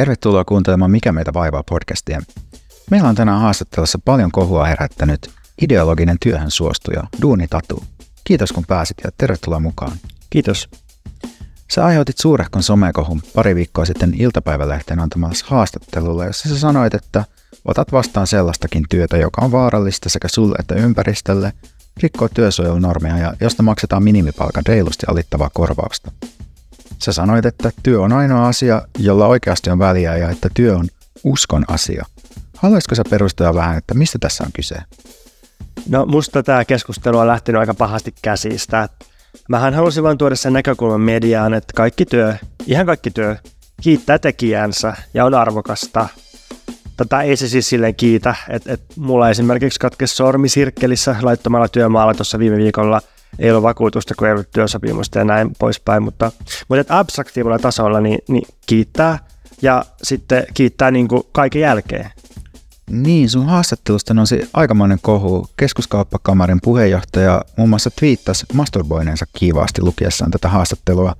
Tervetuloa kuuntelemaan Mikä meitä vaivaa podcastia. Meillä on tänään haastattelussa paljon kohua herättänyt ideologinen työhön suostuja Duuni Tatu. Kiitos kun pääsit ja tervetuloa mukaan. Kiitos. Sä aiheutit suurehkon somekohun pari viikkoa sitten iltapäivälehteen antamassa haastattelulla, jossa sä sanoit, että otat vastaan sellaistakin työtä, joka on vaarallista sekä sulle että ympäristölle, rikkoo työsuojelunormeja ja josta maksetaan minimipalkan reilusti alittavaa korvausta. Sä sanoit, että työ on ainoa asia, jolla oikeasti on väliä ja että työ on uskon asia. Haluaisitko sä perustella vähän, että mistä tässä on kyse? No musta tämä keskustelu on lähtenyt aika pahasti käsistä. Mähän halusin vain tuoda sen näkökulman mediaan, että kaikki työ, ihan kaikki työ, kiittää tekijänsä ja on arvokasta. Tätä ei se siis silleen kiitä, että, että mulla esimerkiksi katkesi sormi sirkkelissä laittomalla työmaalla tuossa viime viikolla – ei ole vakuutusta, kun ei ole työsopimusta ja näin poispäin, mutta, mutta abstraktiivilla tasolla niin, niin kiittää ja sitten kiittää niin kuin kaiken jälkeen. Niin, sun haastattelusta nousi aikamoinen kohu. Keskuskauppakamarin puheenjohtaja muun muassa twiittasi masturboineensa kiivaasti lukiessaan tätä haastattelua.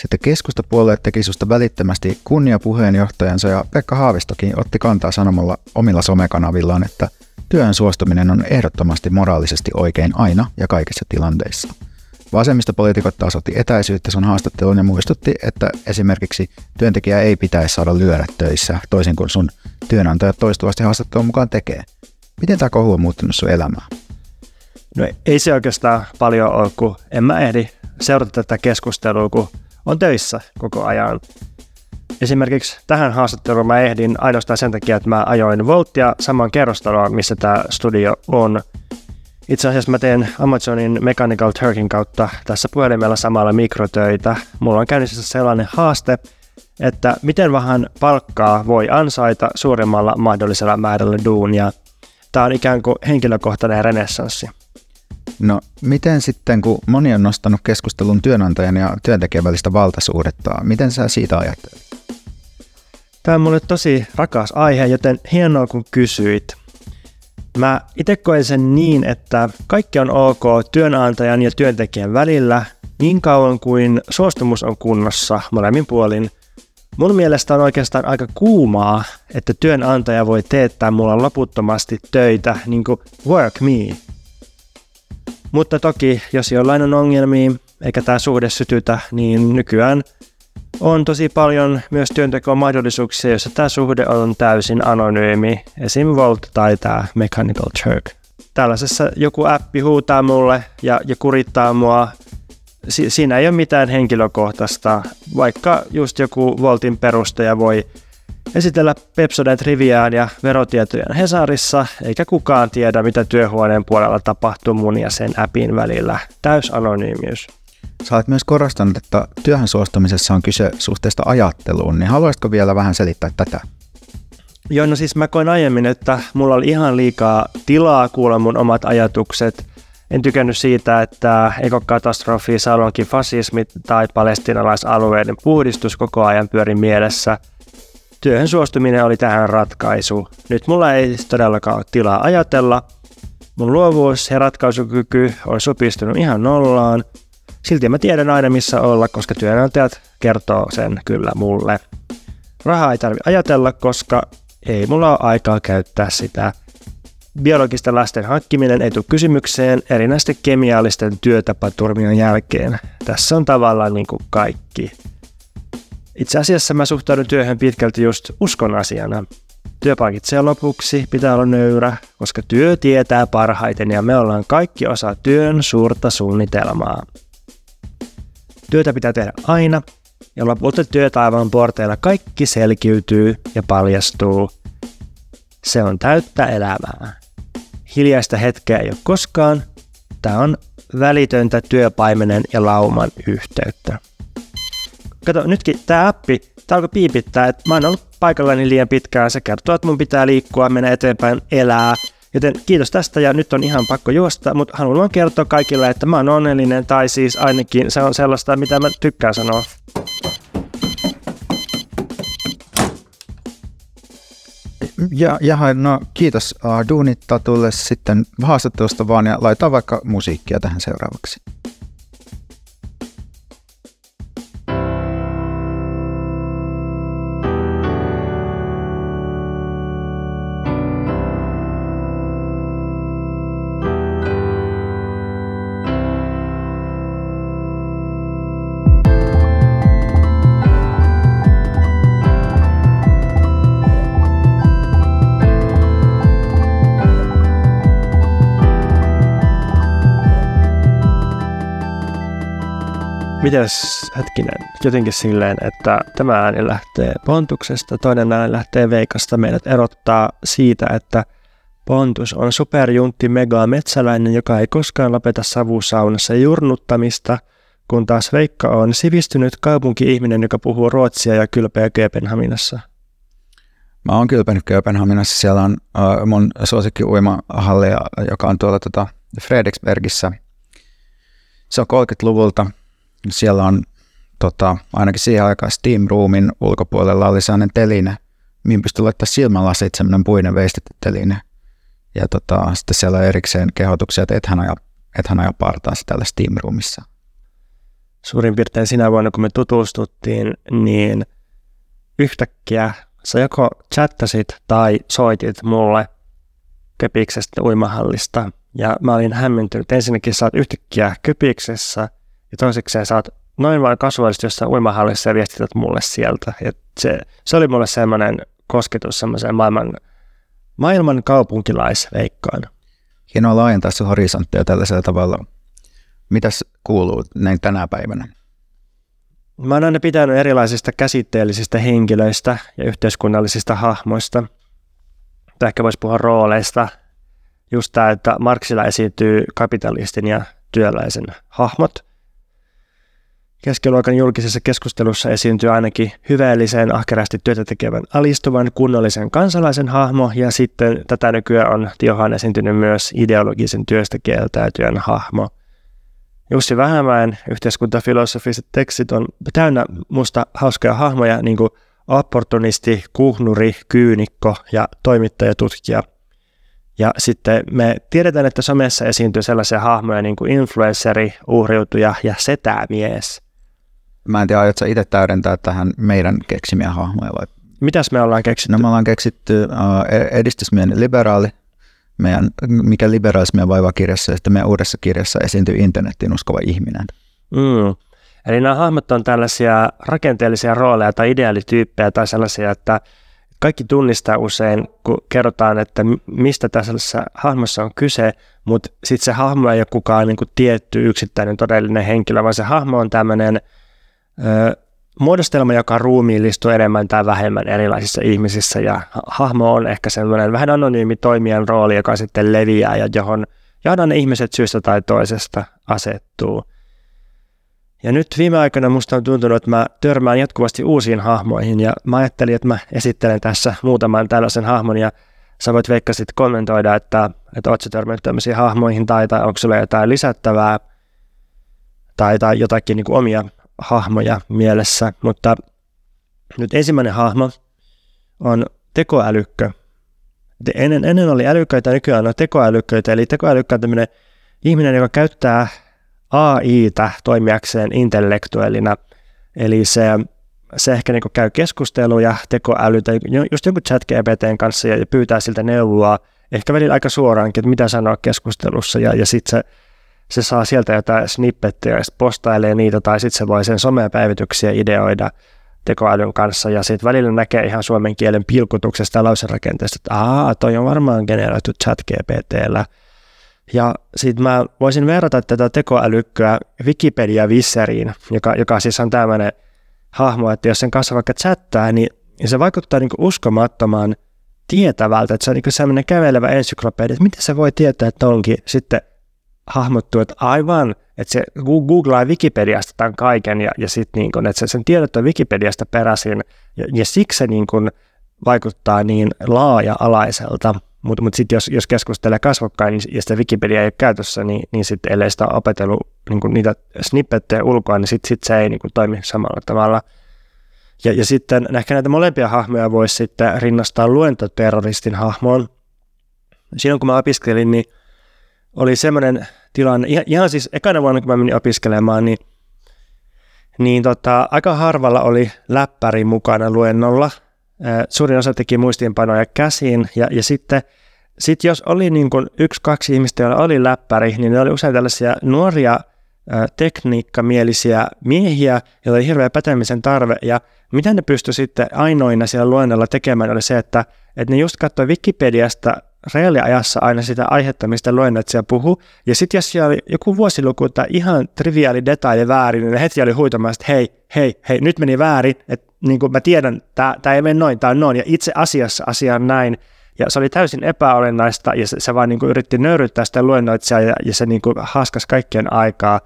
Sitten keskustapuolue teki susta välittömästi kunnia puheenjohtajansa ja Pekka Haavistokin otti kantaa sanomalla omilla somekanavillaan, että – Työn suostuminen on ehdottomasti moraalisesti oikein aina ja kaikissa tilanteissa. Vasemmistopoliitikot taas otti etäisyyttä sun haastatteluun ja muistutti, että esimerkiksi työntekijä ei pitäisi saada lyödä töissä, toisin kuin sun työnantajat toistuvasti haastattelun mukaan tekee. Miten tämä kohu on muuttunut sun elämää? No ei se oikeastaan paljon ole, kun en mä ehdi seurata tätä keskustelua, kun on töissä koko ajan. Esimerkiksi tähän haastatteluun mä ehdin ainoastaan sen takia, että mä ajoin Volttia saman kerrostaloa, missä tämä studio on. Itse asiassa mä teen Amazonin Mechanical Turkin kautta tässä puhelimella samalla mikrotöitä. Mulla on käynnissä sellainen haaste, että miten vähän palkkaa voi ansaita suurimmalla mahdollisella määrällä duunia. Tämä on ikään kuin henkilökohtainen renessanssi. No miten sitten, kun moni on nostanut keskustelun työnantajan ja työntekijän välistä valtasuhdetta, miten sä siitä ajattelet? Tämä on mulle tosi rakas aihe, joten hienoa kun kysyit. Mä itse koen sen niin, että kaikki on ok työnantajan ja työntekijän välillä niin kauan kuin suostumus on kunnossa molemmin puolin. Mun mielestä on oikeastaan aika kuumaa, että työnantaja voi teettää mulla loputtomasti töitä, niin kuin work me. Mutta toki, jos jollain on ongelmia, eikä tämä suhde sytytä, niin nykyään on tosi paljon myös työntekoon mahdollisuuksia, jossa tämä suhde on täysin anonyymi, esim. Volt tai tämä Mechanical Turk. Tällaisessa joku appi huutaa mulle ja, ja kurittaa mua. Si- siinä ei ole mitään henkilökohtaista, vaikka just joku Voltin perustaja voi esitellä Pepsoden triviaan ja verotietojen Hesarissa, eikä kukaan tiedä, mitä työhuoneen puolella tapahtuu mun ja sen appin välillä. Täys anonyymiys. Sä olet myös korostanut, että työhön suostumisessa on kyse suhteesta ajatteluun, niin haluaisitko vielä vähän selittää tätä? Joo, no siis mä koin aiemmin, että mulla oli ihan liikaa tilaa kuulla mun omat ajatukset. En tykännyt siitä, että ekokatastrofi, salonkin fasismi tai palestinalaisalueiden puhdistus koko ajan pyöri mielessä. Työhön suostuminen oli tähän ratkaisu. Nyt mulla ei todellakaan ole tilaa ajatella. Mun luovuus ja ratkaisukyky on supistunut ihan nollaan – Silti mä tiedän aina missä olla, koska työnantajat kertoo sen kyllä mulle. Rahaa ei tarvi ajatella, koska ei mulla ole aikaa käyttää sitä. Biologisten lasten hankkiminen ei tule kysymykseen erinäisten kemiallisten työtapaturmien jälkeen. Tässä on tavallaan niin kuin kaikki. Itse asiassa mä suhtaudun työhön pitkälti just uskon asiana. Työ palkitsee lopuksi, pitää olla nöyrä, koska työ tietää parhaiten ja me ollaan kaikki osa työn suurta suunnitelmaa. Työtä pitää tehdä aina, ja lopulta työtaivan porteilla kaikki selkiytyy ja paljastuu. Se on täyttä elämää. Hiljaista hetkeä ei ole koskaan. Tämä on välitöntä työpaimenen ja lauman yhteyttä. Kato, nytkin tämä appi, tämä alkoi piipittää, että mä oon ollut paikallani liian pitkään. Se kertoo, että mun pitää liikkua, mennä eteenpäin, elää, Joten kiitos tästä ja nyt on ihan pakko juosta, mutta haluan vaan kertoa kaikille, että mä oon onnellinen tai siis ainakin se on sellaista, mitä mä tykkään sanoa. Ja, ja no kiitos uh, Duunittatulle sitten haastattelusta vaan ja laita vaikka musiikkia tähän seuraavaksi. Mites hetkinen, jotenkin silleen, että tämä ääni lähtee Pontuksesta, toinen ääni lähtee Veikasta. Meidät erottaa siitä, että Pontus on superjuntti mega metsäläinen, joka ei koskaan lopeta savusaunassa jurnuttamista, kun taas Veikka on sivistynyt kaupunki-ihminen, joka puhuu ruotsia ja kylpeä Kööpenhaminassa. Mä oon kylpenyt Kööpenhaminassa. Siellä on uh, mun suosikki uimahalli, joka on tuolla tota Fredriksbergissä. Se on 30-luvulta. Siellä on tota, ainakin siihen aikaan Steam Roomin ulkopuolella oli sellainen teline, mihin pystyi laittaa silmälasit, semmoinen puinen veistetty teline. Ja tota, sitten siellä on erikseen kehotuksia, että ethän aja, ethän aja partaasi täällä Steam Roomissa. Suurin piirtein sinä vuonna, kun me tutustuttiin, niin yhtäkkiä sä joko chattasit tai soitit mulle Köpiksestä uimahallista. Ja mä olin hämmentynyt. Ensinnäkin sä oot yhtäkkiä Köpiksessä ja toisekseen sä oot noin vain kasuaalisesti jossain uimahallissa ja viestität mulle sieltä. Ja se, se oli mulle semmoinen kosketus semmoiseen maailman, maailman kaupunkilaisveikkaan. Hienoa laajentaa se horisontteja tällaisella tavalla. Mitäs kuuluu näin tänä päivänä? Mä oon aina pitänyt erilaisista käsitteellisistä henkilöistä ja yhteiskunnallisista hahmoista. Tai ehkä voisi puhua rooleista. Just tämä, että Marksilla esiintyy kapitalistin ja työläisen hahmot. Keskiluokan julkisessa keskustelussa esiintyy ainakin hyvällisen, ahkerasti työtä tekevän alistuvan, kunnollisen kansalaisen hahmo, ja sitten tätä nykyään on Tiohan esiintynyt myös ideologisen työstä kieltäytyjän hahmo – Jussi Vähämäen yhteiskuntafilosofiset tekstit on täynnä musta hauskoja hahmoja, niin kuin opportunisti, kuhnuri, kyynikko ja toimittajatutkija. Ja sitten me tiedetään, että somessa esiintyy sellaisia hahmoja niin kuin influenceri, uhriutuja ja setämies. Mä en tiedä, aiotko itse täydentää tähän meidän keksimiä hahmoja vai? Mitäs me ollaan keksitty? No me ollaan keksitty uh, edistysmielinen liberaali, meidän, mikä liberalismia vaivaa kirjassa, ja sitten meidän uudessa kirjassa esiintyy internetin uskova ihminen. Mm. Eli nämä hahmot on tällaisia rakenteellisia rooleja tai ideaalityyppejä tai sellaisia, että kaikki tunnistaa usein, kun kerrotaan, että mistä tässä hahmossa on kyse, mutta sitten se hahmo ei ole kukaan niin kuin tietty yksittäinen todellinen henkilö, vaan se hahmo on tämmöinen muodostelma, joka ruumiillistuu enemmän tai vähemmän erilaisissa ihmisissä ja hahmo on ehkä semmoinen vähän anonyymi toimijan rooli, joka sitten leviää ja johon, ne ihmiset syystä tai toisesta asettuu. Ja nyt viime aikoina musta on tuntunut, että mä törmään jatkuvasti uusiin hahmoihin ja mä ajattelin, että mä esittelen tässä muutaman tällaisen hahmon ja sä voit Veikka sitten kommentoida, että, että ootko törmännyt tämmöisiin hahmoihin tai, tai onko sulla jotain lisättävää tai, tai jotakin niin kuin omia hahmoja mielessä, mutta nyt ensimmäinen hahmo on tekoälykkö. Ennen, ennen oli älykköitä, nykyään on tekoälykköitä, eli tekoälykkö on tämmöinen ihminen, joka käyttää AI-tä toimijakseen intellektuellina, eli se, se ehkä niin käy keskusteluja tekoälytä, just joku chat GPTn kanssa ja pyytää siltä neuvoa, ehkä välillä aika suoraankin, että mitä sanoa keskustelussa, ja, ja sitten se se saa sieltä jotain snippettiä ja sitten postailee niitä tai sitten se voi sen somepäivityksiä ideoida tekoälyn kanssa ja sitten välillä näkee ihan suomen kielen pilkutuksesta ja lauserakenteesta, että aa, toi on varmaan generoitu chat GPTllä. Ja sitten mä voisin verrata tätä tekoälykköä Wikipedia Visseriin, joka, joka siis on tämmöinen hahmo, että jos sen kanssa vaikka chattaa, niin, niin se vaikuttaa niin uskomattoman tietävältä, että se on niin sellainen kävelevä ensyklopedia, että miten se voi tietää, että onkin sitten hahmottuu, että aivan, että se googlaa Wikipediasta tämän kaiken ja, ja sitten niin kun, että se, sen tiedot on Wikipediasta peräisin ja, ja siksi se niin kun vaikuttaa niin laaja-alaiselta. Mutta mut sitten jos, jos keskustelee kasvokkain niin, ja sitä Wikipedia ei ole käytössä, niin, niin sitten ellei sitä opetellut niin niitä snippettejä ulkoa, niin sitten sit se ei niin kun, toimi samalla tavalla. Ja, ja sitten ehkä näitä molempia hahmoja voisi sitten rinnastaa luentoterroristin hahmoon. Silloin kun mä opiskelin, niin oli semmoinen tilanne, ihan siis ekana vuonna kun mä menin opiskelemaan, niin, niin tota, aika harvalla oli läppäri mukana luennolla. Suurin osa teki muistiinpanoja käsiin ja, ja sitten sit jos oli niin kuin yksi, kaksi ihmistä, joilla oli läppäri, niin ne oli usein tällaisia nuoria tekniikkamielisiä miehiä, joilla oli hirveä pätemisen tarve, ja mitä ne pystyi sitten ainoina siellä luennolla tekemään oli se, että, että ne just katsoi Wikipediasta reaaliajassa aina sitä aihetta, mistä siellä puhuu, ja sitten jos siellä oli joku vuosiluku tai ihan triviaali detaili väärin, niin ne heti oli huitamaan, että hei, hei, hei, nyt meni väärin, että niin kuin mä tiedän, tämä ei mene noin, tämä on noin, ja itse asiassa asia on näin, ja se oli täysin epäolennaista, ja se, se vaan niin kuin yritti nöyryttää sitä luennoitsijaa, ja, ja se niin kuin haaskas kaikkien aikaa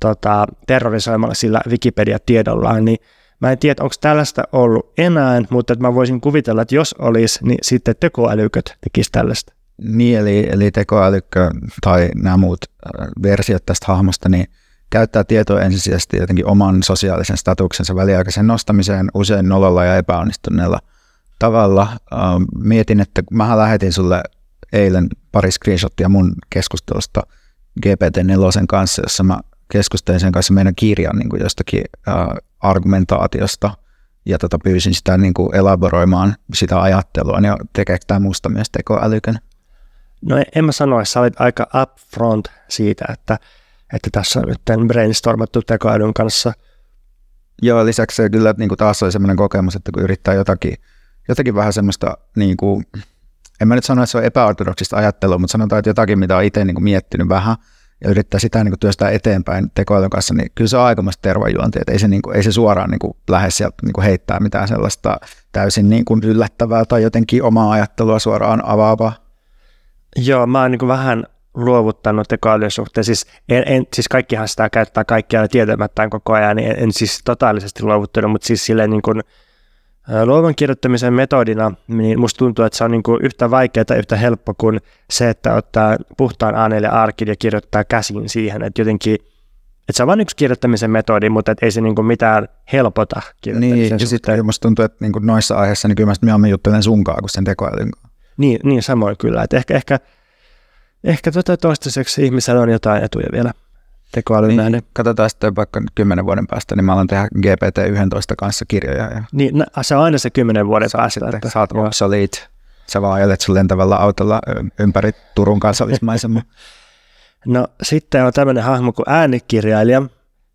tota, terrorisoimalla sillä Wikipedia-tiedollaan, niin mä en tiedä, onko tällaista ollut enää, mutta että mä voisin kuvitella, että jos olisi, niin sitten tekoälyköt tekisi tällaista. Niin, eli, eli tekoälykkö tai nämä muut äh, versiot tästä hahmosta, niin käyttää tietoa ensisijaisesti jotenkin oman sosiaalisen statuksensa väliaikaisen nostamiseen usein nololla ja epäonnistuneella tavalla. Ähm, mietin, että mä lähetin sulle eilen pari screenshottia mun keskustelusta GPT-4 kanssa, jossa mä keskustelin sen kanssa meidän kirjan niin kuin jostakin äh, argumentaatiosta ja tota, pyysin sitä niin kuin elaboroimaan sitä ajattelua, niin tekeekö tämä musta myös tekoälykön? No en mä sano, että sä olit aika upfront siitä, että, että tässä on nyt brainstormattu tekoälyn kanssa. Joo, lisäksi se kyllä niin kuin taas oli sellainen kokemus, että kun yrittää jotakin, jotakin vähän semmoista, niin kuin, en mä nyt sano, että se on epäortodoksista ajattelua, mutta sanotaan, että jotakin, mitä on itse niin kuin miettinyt vähän, ja yrittää sitä niin kuin työstää eteenpäin tekoälyn kanssa, niin kyllä se on aikamoista tervajuontia, että ei se, niin kuin, ei se suoraan niin kuin lähde sieltä niin kuin heittää mitään sellaista täysin niin kuin yllättävää tai jotenkin omaa ajattelua suoraan avaavaa. Joo, mä oon niin vähän luovuttanut tekoälyn suhteen. Siis, en, en, siis kaikkihan sitä käyttää kaikkialla tietämättään koko ajan, niin en, en siis totaalisesti luovuttanut, mutta siis silleen niin kuin, luovan kirjoittamisen metodina, niin musta tuntuu, että se on niin kuin yhtä vaikeaa tai yhtä helppo kuin se, että ottaa puhtaan A4 arkin ja kirjoittaa käsin siihen, että jotenkin että se on vain yksi kirjoittamisen metodi, mutta et ei se niinku mitään helpota Niin, ja sitten musta tuntuu, että niinku noissa aiheissa niin kyllä mä mieluummin juttelen sunkaan kuin sen tekoälyn Niin, niin samoin kyllä. Et ehkä, ehkä, ehkä tota toistaiseksi ihmisellä on jotain etuja vielä tekoälyn niin, nähden. Katsotaan sitten vaikka kymmenen vuoden päästä, niin mä alan tehdä GPT-11 kanssa kirjoja. Ja... Niin, no, se on aina se kymmenen vuoden päästä. Että sä oot obsolete. Sä vaan ajelet sun lentävällä autolla ympäri Turun kansallismaisema. no sitten on tämmöinen hahmo kuin äänikirjailija.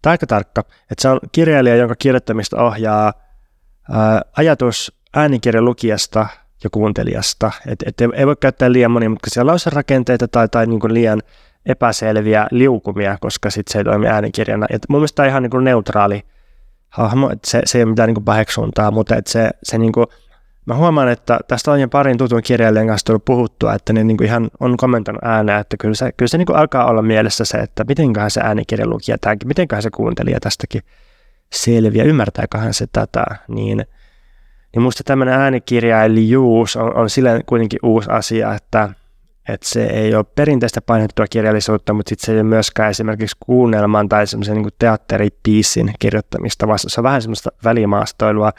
Tämä aika tarkka, että se on kirjailija, jonka kirjoittamista ohjaa ää, ajatus äänikirjan lukijasta ja kuuntelijasta. Et, et ei voi käyttää liian monimutkaisia lauserakenteita tai, tai niin liian epäselviä liukumia, koska sitten se ei toimi äänikirjana. Et mun mielestä tämä on ihan niin kuin neutraali hahmo, että se, se ei ole mitään niin kuin paheksuntaa, mutta että se, se niin kuin, mä huomaan, että tästä on jo parin tutun kirjailijan kanssa tullut puhuttua, että ne niin kuin ihan on kommentoinut ääneen, että kyllä se, kyllä se niin kuin alkaa olla mielessä se, että mitenköhän se äänikirjan lukija tämänkin, mitenköhän se kuuntelija tästäkin selviä, ymmärtääköhän se tätä, niin, niin musta tämmöinen äänikirjailijuus on, on silleen kuitenkin uusi asia, että että se ei ole perinteistä painettua kirjallisuutta, mutta sitten se ei ole myöskään esimerkiksi kuunnelman tai semmoisen niin teatteripiisin kirjoittamista, vaan se on vähän semmoista välimaastoilua.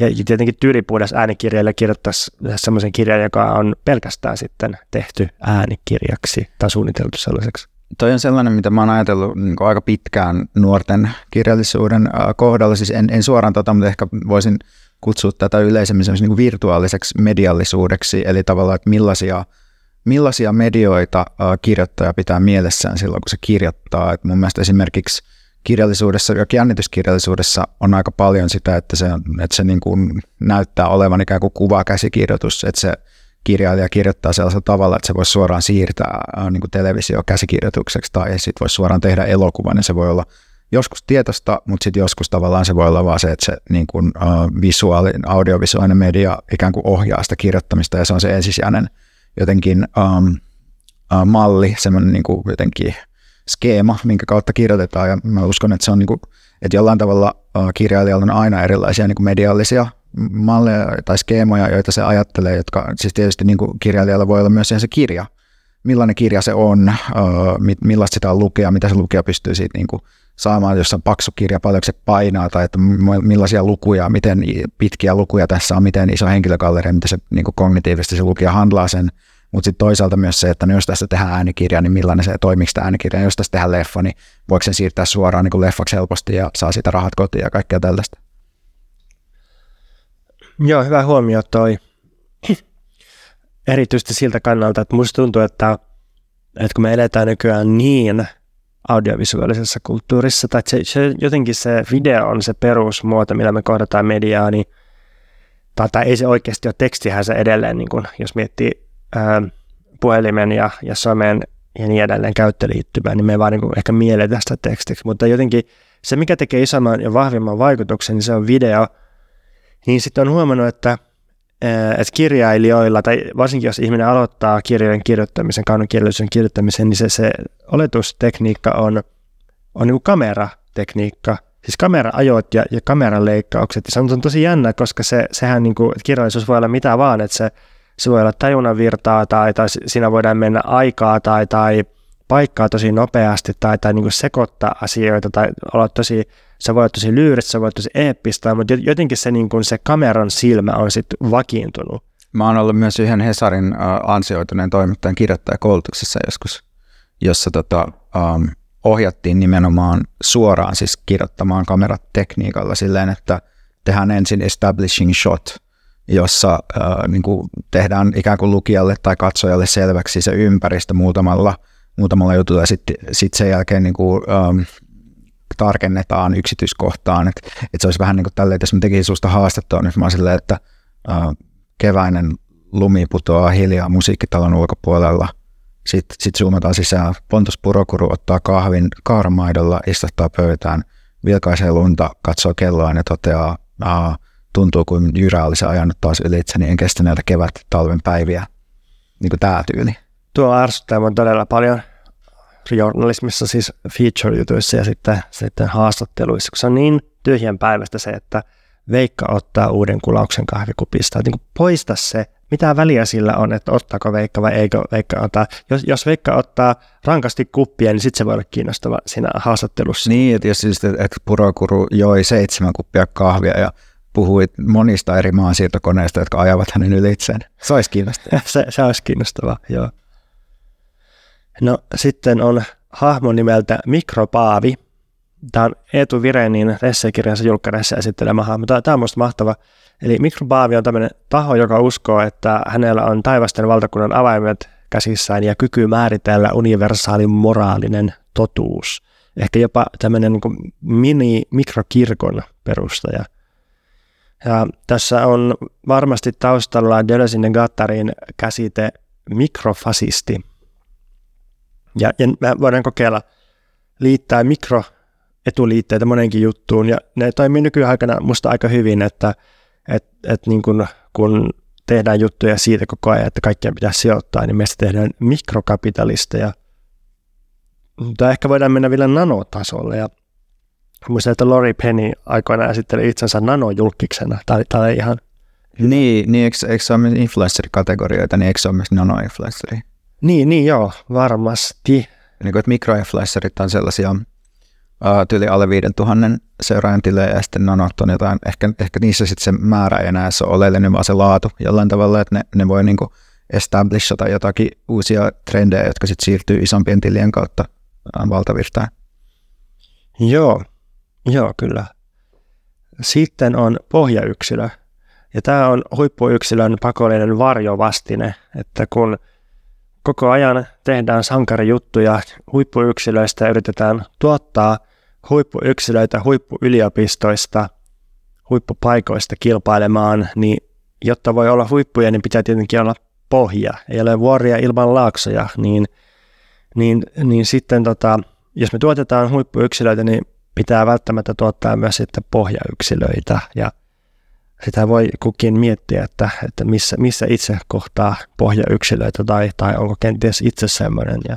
Ja tietenkin tyylipuhdas äänikirjailija kirjoittaisi semmoisen kirjan, joka on pelkästään sitten tehty äänikirjaksi tai suunniteltu sellaiseksi. Toi on sellainen, mitä mä oon ajatellut niin aika pitkään nuorten kirjallisuuden kohdalla. Siis en, en suoraan tota, mutta ehkä voisin kutsua tätä yleisemmin niin virtuaaliseksi mediallisuudeksi, eli tavallaan, että millaisia – millaisia medioita kirjoittaja pitää mielessään silloin, kun se kirjoittaa. Et mun mielestä esimerkiksi kirjallisuudessa ja jännityskirjallisuudessa on aika paljon sitä, että se, että se niin kuin näyttää olevan ikään kuin kuvakäsikirjoitus, että se kirjailija kirjoittaa sellaisella tavalla, että se voisi suoraan siirtää niin kuin televisio-käsikirjoitukseksi tai sitten voisi suoraan tehdä elokuvan ja se voi olla joskus tietosta, mutta sitten joskus tavallaan se voi olla vaan se, että se niin kuin, uh, visuaali, audiovisuaalinen media ikään kuin ohjaa sitä kirjoittamista ja se on se ensisijainen jotenkin um, uh, malli, semmoinen niin kuin jotenkin skeema, minkä kautta kirjoitetaan, ja mä uskon, että se on niin kuin, että jollain tavalla uh, kirjailijalla on aina erilaisia niin kuin mediallisia malleja tai skeemoja, joita se ajattelee, jotka siis tietysti niin kuin kirjailijalla voi olla myös se kirja, millainen kirja se on, uh, millaista sitä on lukea, mitä se lukija pystyy siitä niin kuin saamaan, jos on paksu kirja, paljonko se painaa, tai että millaisia lukuja, miten pitkiä lukuja tässä on, miten iso henkilökalleri, miten se niin kuin kognitiivisesti se lukija handlaa sen, mutta sitten toisaalta myös se, että no jos tästä tehdään äänikirja, niin millainen se, toimiko tämä äänikirja, jos tästä tehdään leffa, niin voiko sen siirtää suoraan niin kuin leffaksi helposti ja saa siitä rahat kotiin ja kaikkea tällaista. Joo, hyvä huomio toi. Erityisesti siltä kannalta, että musta tuntuu, että, että kun me eletään nykyään niin audiovisuaalisessa kulttuurissa, tai se, se, jotenkin se video on se perusmuoto, millä me kohdataan mediaa, niin, tai, tai ei se oikeasti ole tekstihän se edelleen, niin kun, jos miettii ää, puhelimen ja, ja somen ja niin edelleen käyttöliittymää, niin me ei vaan niin ehkä mielletä sitä tekstiksi, mutta jotenkin se, mikä tekee isomman ja vahvimman vaikutuksen, niin se on video, niin sitten on huomannut, että että kirjailijoilla, tai varsinkin jos ihminen aloittaa kirjojen kirjoittamisen, kaunonkirjallisuuden kirjoittamisen, niin se, se oletustekniikka on, on niin kuin kameratekniikka, siis kameraajot ja, ja kameran leikkaukset. Ja se on tosi jännä, koska se, sehän niin kuin, kirjallisuus voi olla mitä vaan, että se, se voi olla tajunnan virtaa tai, tai siinä voidaan mennä aikaa tai, tai paikkaa tosi nopeasti tai, tai niin sekoittaa asioita tai olla tosi se voi olla tosi lyyristä, se voi olla tosi eeppistä, mutta jotenkin se, niin kuin se kameran silmä on sitten vakiintunut. Mä oon ollut myös yhden Hesarin uh, ansioituneen toimittajan kirjoittajakoulutuksessa joskus, jossa tota, um, ohjattiin nimenomaan suoraan siis kirjoittamaan kameratekniikalla silleen, että tehdään ensin establishing shot, jossa uh, niin kuin tehdään ikään kuin lukijalle tai katsojalle selväksi se ympäristö muutamalla, muutamalla jutulla ja sitten sit sen jälkeen niin kuin, um, tarkennetaan yksityiskohtaan. Että et se olisi vähän niin kuin tälleen, että jos mä tekisin susta haastattua, niin mä oon silleen, että uh, keväinen lumi putoaa hiljaa musiikkitalon ulkopuolella. Sitten sit zoomataan sisään. Pontus Purokuru ottaa kahvin kaarmaidolla, istuttaa pöytään, vilkaisee lunta, katsoo kelloa ja toteaa, uh, tuntuu kuin jyrä olisi ajanut taas ylitse, niin en kestä näitä kevät-talven päiviä. Niin kuin tämä tyyli. Tuo ärsyttää todella paljon journalismissa, siis feature-jutuissa ja sitten, sitten haastatteluissa, kun se on niin tyhjän päivästä se, että Veikka ottaa uuden kulauksen kahvikupista. Niin poista se, mitä väliä sillä on, että ottaako Veikka vai eikö Veikka ottaa. Jos, jos Veikka ottaa rankasti kuppia, niin sitten se voi olla kiinnostava siinä haastattelussa. Niin, että jos siis, että Purokuru joi seitsemän kuppia kahvia ja puhui monista eri maansiirtokoneista, jotka ajavat hänen ylitseen. Se olisi kiinnostavaa. se, se olisi kiinnostavaa, joo. No sitten on hahmo nimeltä Mikropaavi. Tämä on Eetu Virenin esseekirjansa julkkareissa esittelemä hahmo. Tämä on minusta mahtava. Eli Mikropaavi on tämmöinen taho, joka uskoo, että hänellä on taivasten valtakunnan avaimet käsissään ja kyky määritellä universaali moraalinen totuus. Ehkä jopa tämmöinen niin mini-mikrokirkon perustaja. Ja tässä on varmasti taustalla Deleuzein ja Gattarin käsite mikrofasisti, ja, ja me voidaan kokeilla liittää mikroetuliitteitä monenkin juttuun, ja ne toimii nykyaikana musta aika hyvin, että et, et niin kun, kun tehdään juttuja siitä koko ajan, että kaikkien pitää sijoittaa, niin meistä tehdään mikrokapitalisteja. Mutta ehkä voidaan mennä vielä nanotasolle, ja muistan, että Lori Penny aikoinaan esitteli itsensä nanojulkiksena, tai, tai ihan niin, niin eikö, eikö se ole myös influencer-kategorioita, niin eikö se ole myös nano-influenceri? Niin, niin joo, varmasti. Niin kuin, että mikroinfluencerit on sellaisia uh, tyyli alle 5000 seuraajan tilejä ja sitten nanot on jotain, ehkä, ehkä niissä sitten se määrä ei enää se oleellinen, vaan se laatu jollain tavalla, että ne, ne voi niinku establishata jotakin uusia trendejä, jotka sitten siirtyy isompien tilien kautta valtavirtaan. Joo, joo kyllä. Sitten on pohjayksilö. Ja tämä on huippuyksilön pakollinen varjovastine, että kun koko ajan tehdään sankarijuttuja huippuyksilöistä ja yritetään tuottaa huippuyksilöitä huippuyliopistoista, huippupaikoista kilpailemaan, niin jotta voi olla huippuja, niin pitää tietenkin olla pohja. Ei ole vuoria ilman laaksoja, niin, niin, niin sitten tota, jos me tuotetaan huippuyksilöitä, niin pitää välttämättä tuottaa myös sitten pohjayksilöitä. Ja sitä voi kukin miettiä, että, että missä, missä itse kohtaa pohjayksilöitä tai, tai onko kenties itse semmoinen. Ja...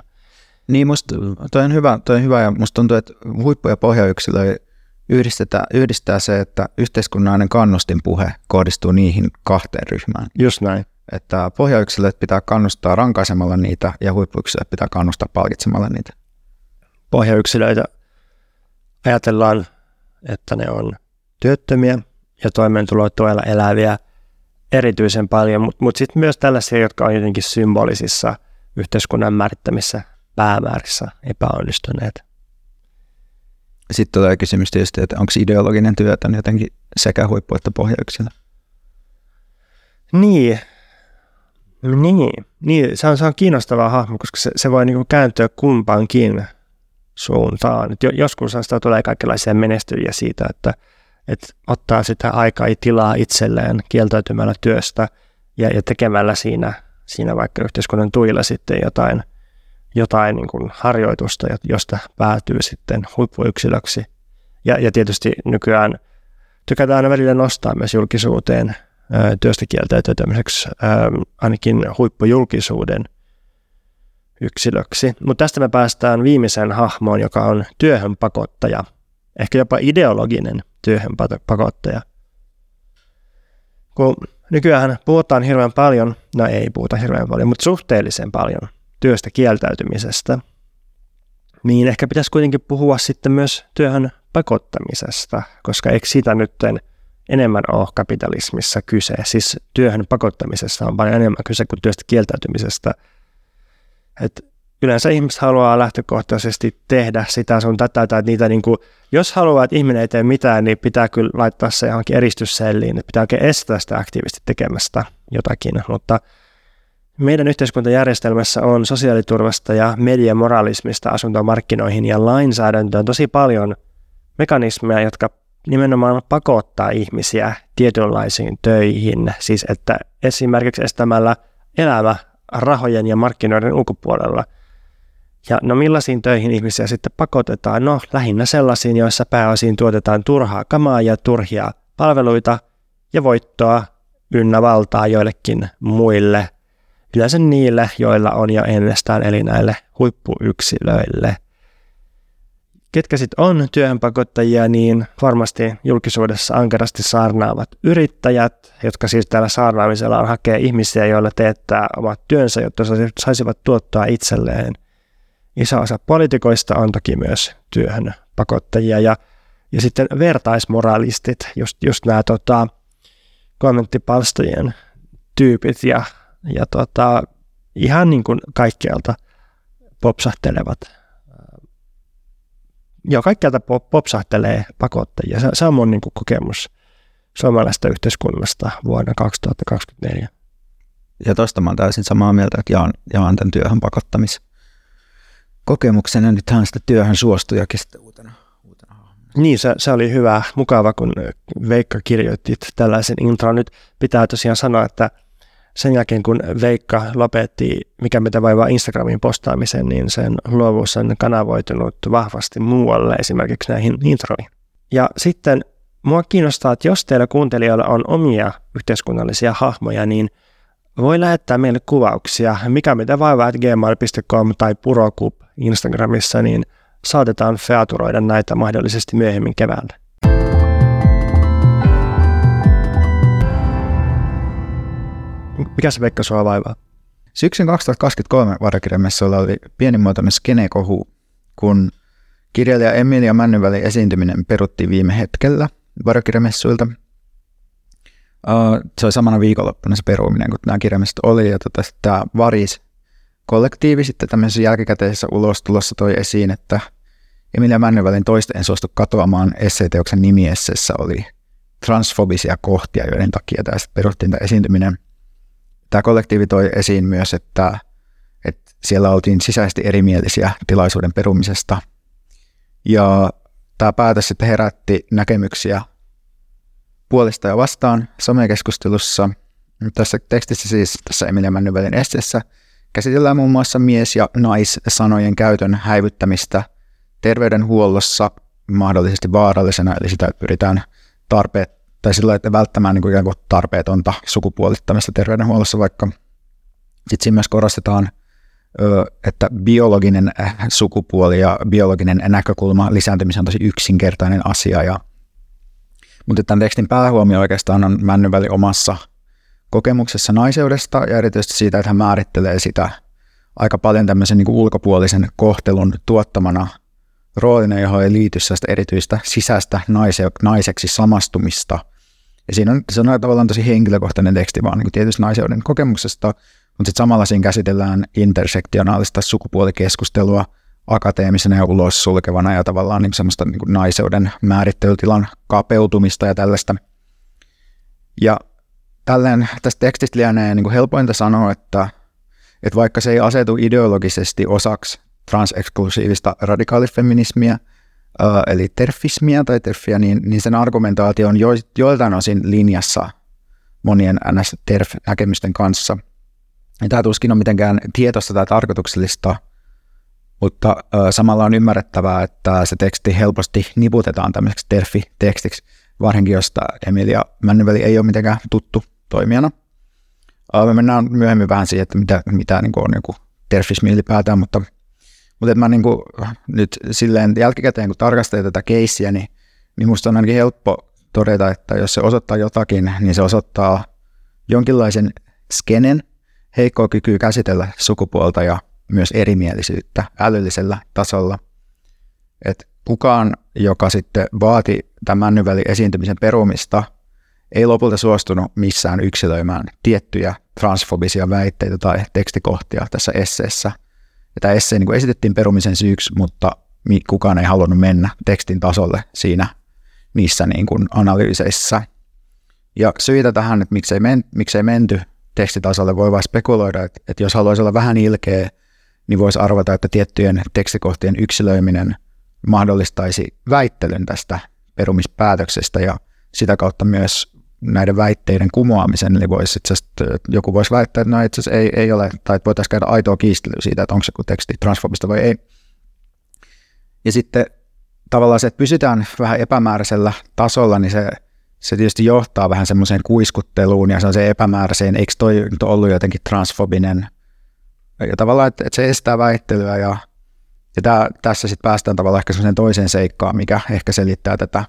Niin, musta toi on hyvä, toi on hyvä ja musta tuntuu, että huippu- ja pohjayksilöitä yhdistetään, yhdistää se, että yhteiskunnallinen kannustinpuhe kohdistuu niihin kahteen ryhmään. Just näin. Että pohjayksilöt pitää kannustaa rankaisemalla niitä ja huippuyksilöt pitää kannustaa palkitsemalla niitä. Pohjayksilöitä ajatellaan, että ne on työttömiä, ja toimeentulotuella eläviä erityisen paljon, mutta mut sitten myös tällaisia, jotka on jotenkin symbolisissa yhteiskunnan määrittämissä päämäärissä epäonnistuneet. Sitten tulee kysymys tietysti, että onko ideologinen työtä jotenkin sekä huippu- että pohjayksilö? Niin. Niin. niin. Se, on, se on kiinnostava hahmo, koska se, se voi niinku kääntyä kumpaankin suuntaan. Et joskus sitä tulee kaikenlaisia menestyjiä siitä, että, että ottaa sitä aikaa ja tilaa itselleen kieltäytymällä työstä ja, ja tekemällä siinä, siinä vaikka yhteiskunnan tuilla sitten jotain, jotain niin kuin harjoitusta, josta päätyy sitten huippuyksilöksi. Ja, ja tietysti nykyään tykätään aina välillä nostaa myös julkisuuteen työstä kieltäytymiseksi ainakin huippujulkisuuden yksilöksi. Mutta tästä me päästään viimeiseen hahmoon, joka on työhön pakottaja, ehkä jopa ideologinen työhön pakottaja. Kun nykyään puhutaan hirveän paljon, no ei puhuta hirveän paljon, mutta suhteellisen paljon työstä kieltäytymisestä, niin ehkä pitäisi kuitenkin puhua sitten myös työhön pakottamisesta, koska eikö sitä nytten enemmän ole kapitalismissa kyse. Siis työhön pakottamisesta on paljon enemmän kyse kuin työstä kieltäytymisestä. Et yleensä ihmiset haluaa lähtökohtaisesti tehdä sitä sun tätä tai niitä, niin kuin, jos haluaa, että ihminen ei tee mitään, niin pitää kyllä laittaa se johonkin eristysselliin, että pitää oikein estää sitä aktiivisesti tekemästä jotakin, mutta meidän yhteiskuntajärjestelmässä on sosiaaliturvasta ja mediamoralismista asuntomarkkinoihin ja lainsäädäntöön tosi paljon mekanismeja, jotka nimenomaan pakottaa ihmisiä tietynlaisiin töihin, siis että esimerkiksi estämällä elämä rahojen ja markkinoiden ulkopuolella. Ja no millaisiin töihin ihmisiä sitten pakotetaan? No lähinnä sellaisiin, joissa pääosin tuotetaan turhaa kamaa ja turhia palveluita ja voittoa ynnä valtaa joillekin muille, yleensä niille, joilla on jo ennestään eli näille huippuyksilöille – ketkä sitten on työhönpakottajia, niin varmasti julkisuudessa ankarasti saarnaavat yrittäjät, jotka siis täällä saarnaamisella hakee ihmisiä, joilla teettää omat työnsä, jotta saisivat tuottaa itselleen. Iso osa poliitikoista on toki myös työhön pakottajia ja, ja sitten vertaismoralistit, just, just nämä tota, kommenttipalstojen tyypit ja, ja tota, ihan niin kuin kaikkialta popsahtelevat joo, kaikkialta popsahtelee pakottajia. Se, se on mun niin kuin, kokemus suomalaisesta yhteiskunnasta vuonna 2024. Ja tuosta mä oon täysin samaa mieltä, että jaan, jaan tämän työhön pakottamis kokemuksen, ja nythän sitä työhön suostujakin sitten uutena. uutena. Niin, se, se, oli hyvä, mukava, kun Veikka kirjoitti tällaisen intron. Nyt pitää tosiaan sanoa, että sen jälkeen kun Veikka lopetti Mikä mitä vaivaa Instagramin postaamisen, niin sen luovuus on kanavoitunut vahvasti muualle, esimerkiksi näihin introihin. Ja sitten mua kiinnostaa, että jos teillä kuuntelijoilla on omia yhteiskunnallisia hahmoja, niin voi lähettää meille kuvauksia mikä mitä vaivaa gmail.com tai purokup Instagramissa, niin saatetaan featuroida näitä mahdollisesti myöhemmin keväällä. Mikä se Veikka sua vaivaa? Syksyn 2023 varakirjamessuilla oli pienimuotoinen skenekohu, kun kirjailija Emilia Männyvälin esiintyminen peruttiin viime hetkellä varakirjamessuilta. se oli samana viikonloppuna se peruminen, kun nämä kirjamessut oli, ja tota, tämä Varis kollektiivi sitten tämmöisessä jälkikäteisessä ulostulossa toi esiin, että Emilia Männyvälin toista en suostu katoamaan esseeteoksen nimiessessä oli transfobisia kohtia, joiden takia tästä peruttiin tämä esiintyminen – Tämä kollektiivi toi esiin myös, että, että siellä oltiin sisäisesti erimielisiä tilaisuuden perumisesta. Ja tämä päätös sitten herätti näkemyksiä puolesta ja vastaan somekeskustelussa. Tässä tekstissä siis, tässä Emilia Männyvälin esteessä, käsitellään muun muassa mies- ja naissanojen käytön häivyttämistä terveydenhuollossa mahdollisesti vaarallisena, eli sitä pyritään tarpeet, tai sillä että välttämään niin kuin ikään kuin tarpeetonta sukupuolittamista terveydenhuollossa, vaikka sitten siinä myös korostetaan, että biologinen äh, sukupuoli ja biologinen näkökulma lisääntymiseen on tosi yksinkertainen asia. Ja, mutta tämän tekstin päähuomio oikeastaan on Männyväli omassa kokemuksessa naiseudesta ja erityisesti siitä, että hän määrittelee sitä aika paljon tämmöisen niin kuin ulkopuolisen kohtelun tuottamana roolina, johon ei liity erityistä sisäistä naise- naiseksi samastumista – ja siinä on, se on tavallaan tosi henkilökohtainen teksti vaan niin tietysti naiseuden kokemuksesta, mutta sitten samalla siinä käsitellään intersektionaalista sukupuolikeskustelua akateemisena ja ulos sulkevana ja tavallaan niin semmoista niin kuin naiseuden määrittelytilan kapeutumista ja tällaista. Ja tälleen tästä tekstistä lienee niin kuin helpointa sanoa, että, että vaikka se ei asetu ideologisesti osaksi transeksklusiivista radikaalifeminismiä, eli terfismiä tai terfiä, niin, niin sen argumentaatio on jo, joiltain osin linjassa monien NS-terf-näkemysten kanssa. Ja tämä tuskin on mitenkään tietoista tai tarkoituksellista, mutta samalla on ymmärrettävää, että se teksti helposti niputetaan tämmöiseksi terfi-tekstiksi, varsinkin josta Emilia Männyveli ei ole mitenkään tuttu toimijana. Me mennään myöhemmin vähän siihen, että mitä, mitä niin on joku terfismi ylipäätään, mutta, mutta mä niin kuin, nyt silleen jälkikäteen, kun tarkastelee tätä keissiä, niin minusta on ainakin helppo todeta, että jos se osoittaa jotakin, niin se osoittaa jonkinlaisen skenen, heikkoa kykyä käsitellä sukupuolta ja myös erimielisyyttä älyllisellä tasolla. Et kukaan, joka sitten vaati tämän Männyväli esiintymisen perumista, ei lopulta suostunut missään yksilöimään tiettyjä transfobisia väitteitä tai tekstikohtia tässä esseessä. Ja tämä essee niin esitettiin perumisen syyksi, mutta kukaan ei halunnut mennä tekstin tasolle siinä niissä niin kuin analyyseissä. Ja syitä tähän, että miksei, men, miksei menty tekstitasolle, voi vain spekuloida, että, että jos haluaisi olla vähän ilkeä, niin voisi arvata, että tiettyjen tekstikohtien yksilöiminen mahdollistaisi väittelyn tästä perumispäätöksestä ja sitä kautta myös näiden väitteiden kumoamisen, eli voisi joku voisi väittää, että no itse ei, ei ole, tai että voitaisiin käydä aitoa kiistelyä siitä, että onko se teksti transfobista vai ei. Ja sitten tavallaan se, että pysytään vähän epämääräisellä tasolla, niin se, se tietysti johtaa vähän semmoiseen kuiskutteluun ja se on se epämääräiseen, eikö toi nyt ollut jotenkin transfobinen. Ja tavallaan, että, että se estää väittelyä ja, ja tää, tässä sitten päästään tavallaan ehkä semmoiseen toiseen seikkaan, mikä ehkä selittää tätä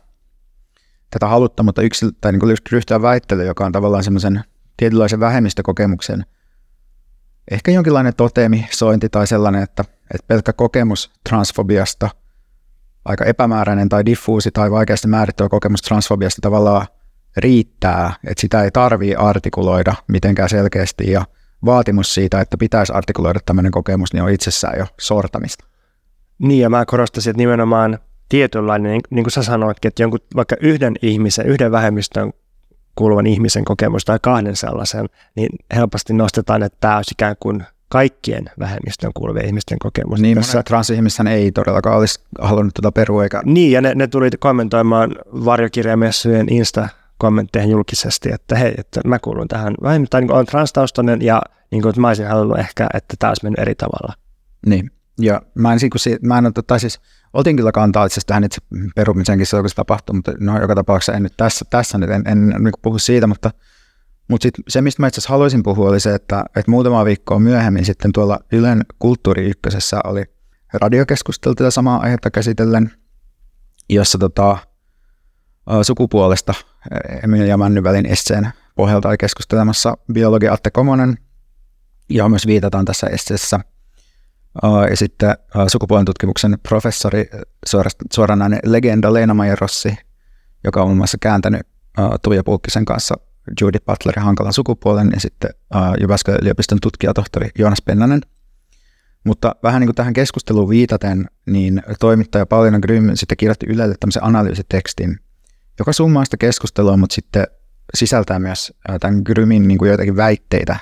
tätä haluttomuutta yksil, tai niin ryhtyä väittelyyn, joka on tavallaan semmoisen tietynlaisen vähemmistökokemuksen ehkä jonkinlainen sointi tai sellainen, että, että pelkkä kokemus transfobiasta, aika epämääräinen tai diffuusi tai vaikeasti määrittävä kokemus transfobiasta tavallaan riittää, että sitä ei tarvii artikuloida mitenkään selkeästi ja vaatimus siitä, että pitäisi artikuloida tämmöinen kokemus, niin on itsessään jo sortamista. Niin ja mä korostaisin, että nimenomaan tietynlainen, niin, niin kuin sä sanoitkin, että jonkun vaikka yhden ihmisen, yhden vähemmistön kuuluvan ihmisen kokemus tai kahden sellaisen, niin helposti nostetaan, että tämä olisi ikään kuin kaikkien vähemmistön kuuluvien ihmisten kokemus. Niin, Tässä... transihmisten ei todellakaan olisi halunnut tuota perua eikä... Niin, ja ne, ne tuli kommentoimaan varjokirjamessujen Insta-kommentteihin julkisesti, että hei, että mä kuulun tähän vähemmistön, niin olen transtaustainen ja niin kuin, että mä olisin halunnut ehkä, että tämä olisi mennyt eri tavalla. Niin, ja mä en, siis, mä en, tai siis Oltiin kyllä kantaa itse tähän itse perumisenkin se tapahtui, mutta no, joka tapauksessa en nyt tässä, tässä nyt en, en, en niin puhu siitä, mutta, mutta sit se, mistä mä itse asiassa haluaisin puhua, oli se, että, että muutama viikkoa myöhemmin sitten tuolla Ylen kulttuuri oli radiokeskustelu tätä samaa aihetta käsitellen, jossa tota, sukupuolesta Emilia Männyvälin esseen pohjalta oli keskustelemassa biologi Atte Komonen, ja myös viitataan tässä esseessä – ja sitten sukupuolen tutkimuksen professori, suoranainen legenda Leena Rossi, joka on muun muassa kääntänyt Tuija Pulkkisen kanssa Judith Butlerin hankalan sukupuolen ja sitten Jyväskylän yliopiston tutkijatohtori Joonas Pennanen. Mutta vähän niin kuin tähän keskusteluun viitaten, niin toimittaja Paulina Grym sitten kirjoitti Ylelle tämmöisen analyysitekstin, joka summaa sitä keskustelua, mutta sitten sisältää myös tämän Grymin niin kuin joitakin väitteitä,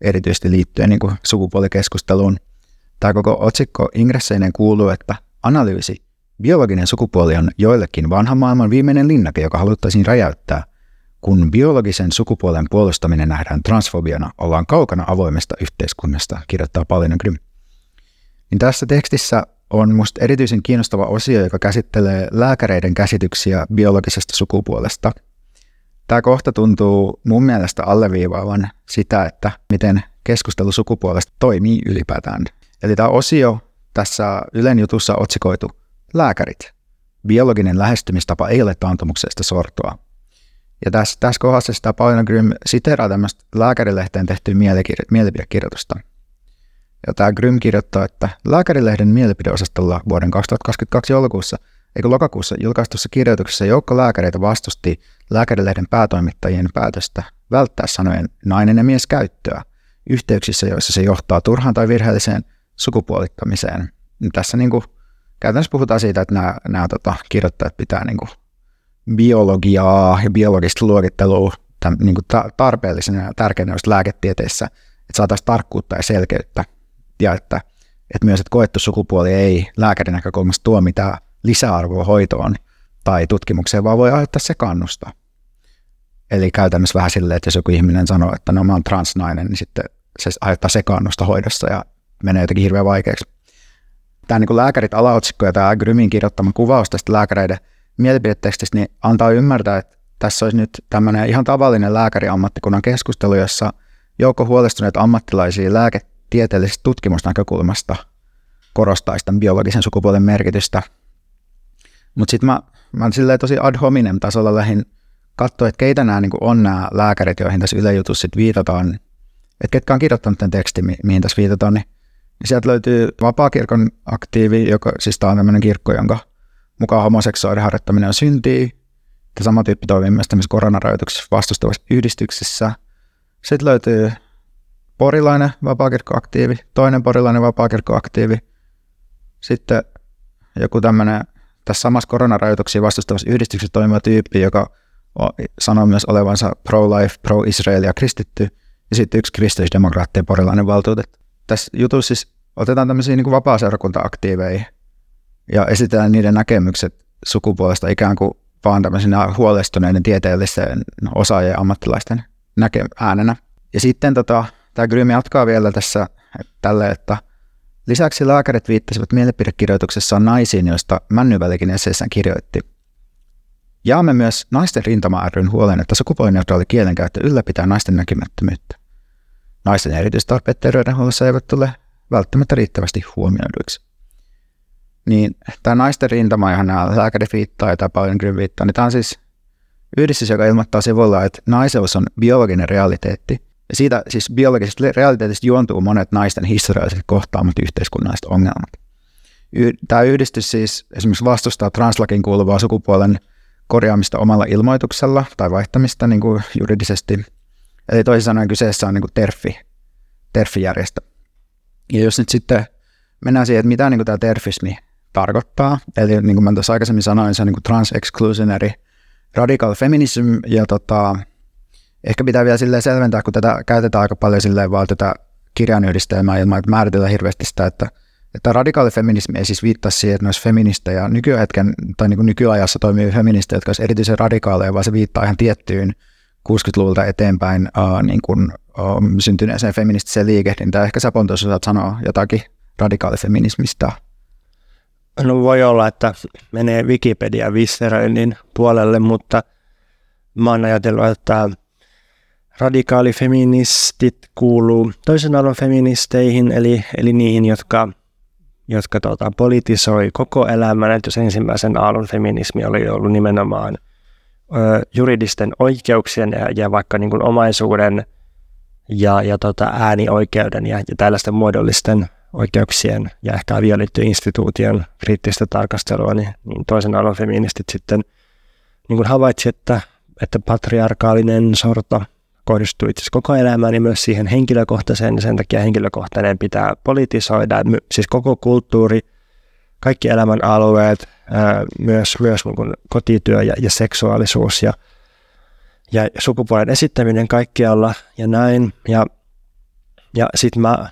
erityisesti liittyen niin kuin sukupuolikeskusteluun. Tämä koko otsikko ingresseineen kuuluu, että analyysi. Biologinen sukupuoli on joillekin vanhan maailman viimeinen linnake, joka haluttaisiin räjäyttää. Kun biologisen sukupuolen puolustaminen nähdään transfobiana, ollaan kaukana avoimesta yhteiskunnasta, kirjoittaa Paulina Grym. Niin tässä tekstissä on minusta erityisen kiinnostava osio, joka käsittelee lääkäreiden käsityksiä biologisesta sukupuolesta. Tämä kohta tuntuu mun mielestä alleviivaavan sitä, että miten keskustelu sukupuolesta toimii ylipäätään Eli tämä osio tässä Ylen jutussa otsikoitu Lääkärit. Biologinen lähestymistapa ei ole taantumuksesta sortoa. Ja tässä, tässä kohdassa sitä Paulina Grym siteraa tämmöistä lääkärilehteen tehtyä mielikir- mielipidekirjoitusta. Ja tämä Grym kirjoittaa, että lääkärilehden mielipideosastolla vuoden 2022 joulukuussa eikö lokakuussa julkaistussa kirjoituksessa joukko lääkäreitä vastusti lääkärilehden päätoimittajien päätöstä välttää sanojen nainen ja mies käyttöä yhteyksissä, joissa se johtaa turhaan tai virheelliseen sukupuolittamiseen. Tässä niin kuin, käytännössä puhutaan siitä, että nämä, nämä tota, kirjoittajat pitää niin kuin, biologiaa ja biologista luokittelua tämän, niin kuin ta- tarpeellisena ja tärkeänä lääketieteessä, että saataisiin tarkkuutta ja selkeyttä ja että että myös että koettu sukupuoli ei lääkärin näkökulmasta tuo mitään lisäarvoa hoitoon tai tutkimukseen, vaan voi aiheuttaa sekannusta. Eli käytännössä vähän silleen, että jos joku ihminen sanoo, että no mä oon transnainen, niin sitten se aiheuttaa sekannusta hoidossa ja menee jotenkin hirveän vaikeaksi. Tämä niin lääkärit alaotsikko ja tämä Grymin kirjoittama kuvaus tästä lääkäreiden mielipidetekstistä niin antaa ymmärtää, että tässä olisi nyt tämmöinen ihan tavallinen lääkäriammattikunnan keskustelu, jossa joukko huolestuneita ammattilaisia lääketieteellisestä tutkimusnäkökulmasta korostaisi tämän biologisen sukupuolen merkitystä. Mutta sitten mä, mä tosi ad hominem tasolla lähin katsoa, että keitä nämä niin on nämä lääkärit, joihin tässä ylejutussa viitataan, että ketkä on kirjoittanut tämän tekstin, mihin tässä viitataan, niin, niin sieltä löytyy vapaakirkon aktiivi, joka siis tämä on tämmöinen kirkko, jonka mukaan homoseksuaalinen harjoittaminen on syntiä. Ja sama tyyppi toimii myös tämmöisessä koronarajoituksessa vastustavassa yhdistyksessä. Sitten löytyy porilainen vapaakirkkoaktiivi, toinen porilainen vapaakirkkoaktiivi, sitten joku tämmöinen tässä samassa koronarajoituksia vastustavassa yhdistyksessä toimiva tyyppi, joka sanoo myös olevansa pro-life, pro-Israel ja kristitty, ja sitten yksi kristillisdemokraattien porilainen valtuutettu. Tässä jutussa siis otetaan tämmöisiä niin vapaa-seurakunta-aktiiveja ja esitellään niiden näkemykset sukupuolesta ikään kuin vaan tämmöisenä huolestuneiden tieteellisten osaajien ammattilaisten näke- äänenä. Ja sitten tota, tämä Grym jatkaa vielä tässä että tälle, että lisäksi lääkärit viittasivat mielipidekirjoituksessaan naisiin, joista Männyvälikin esseessään kirjoitti – Jaamme myös naisten rintama huolen, että sukupuolineutraali kielenkäyttö ylläpitää naisten näkymättömyyttä. Naisten erityistarpeet terveydenhuollossa eivät tule välttämättä riittävästi huomioiduiksi. Niin tämä naisten rintama, johon nämä lääkärit viittaa ja paljon kyllä viittaa, niin tämä on siis yhdistys, joka ilmoittaa sivulla, että naiseus on biologinen realiteetti. Ja siitä siis biologisesta realiteetista juontuu monet naisten historialliset kohtaamat yhteiskunnalliset ongelmat. Tämä yhdistys siis esimerkiksi vastustaa translakin kuuluvaa sukupuolen korjaamista omalla ilmoituksella tai vaihtamista niin kuin juridisesti. Eli toisin sanoen kyseessä on niin kuin terfi, terfijärjestö. Ja jos nyt sitten mennään siihen, että mitä niin kuin tämä terfismi tarkoittaa, eli niin kuin mä tuossa aikaisemmin sanoin, se on niin trans-exclusionary radical feminism, ja tota, ehkä pitää vielä silleen selventää, kun tätä käytetään aika paljon silleen vaan tätä kirjainyhdistelmää ilman, että määritellään hirveästi sitä, että että radikaali feminismi ei siis viittaa siihen, että ne olisi feministejä nykyhetken tai niin kuin nykyajassa toimivia feministejä, jotka olisi erityisen radikaaleja, vaan se viittaa ihan tiettyyn 60-luvulta eteenpäin uh, niin kuin, uh, syntyneeseen feministiseen liikehdintään. Ehkä sä Pontus osaat sanoa jotakin radikaalifeminismista. No voi olla, että menee Wikipedia visseroinnin puolelle, mutta mä oon ajatellut, että radikaalifeministit kuuluu toisen alan feministeihin, eli, eli niihin, jotka jotka tota, politisoi koko elämän, että jos ensimmäisen aallon feminismi oli ollut nimenomaan juridisten oikeuksien ja, ja vaikka niin kuin omaisuuden ja, ja tota, äänioikeuden ja, ja tällaisten muodollisten oikeuksien ja ehkä avioliittoinstituution kriittistä tarkastelua, niin, niin toisen aallon feministit sitten niin kuin havaitsi, että, että patriarkaalinen sorto – kohdistuu itse koko elämään ja myös siihen henkilökohtaiseen, ja sen takia henkilökohtainen pitää politisoida, siis koko kulttuuri, kaikki elämän alueet, myös, myös niin kotityö ja, ja seksuaalisuus ja, ja sukupuolen esittäminen kaikkialla ja näin. Ja, ja sitten mä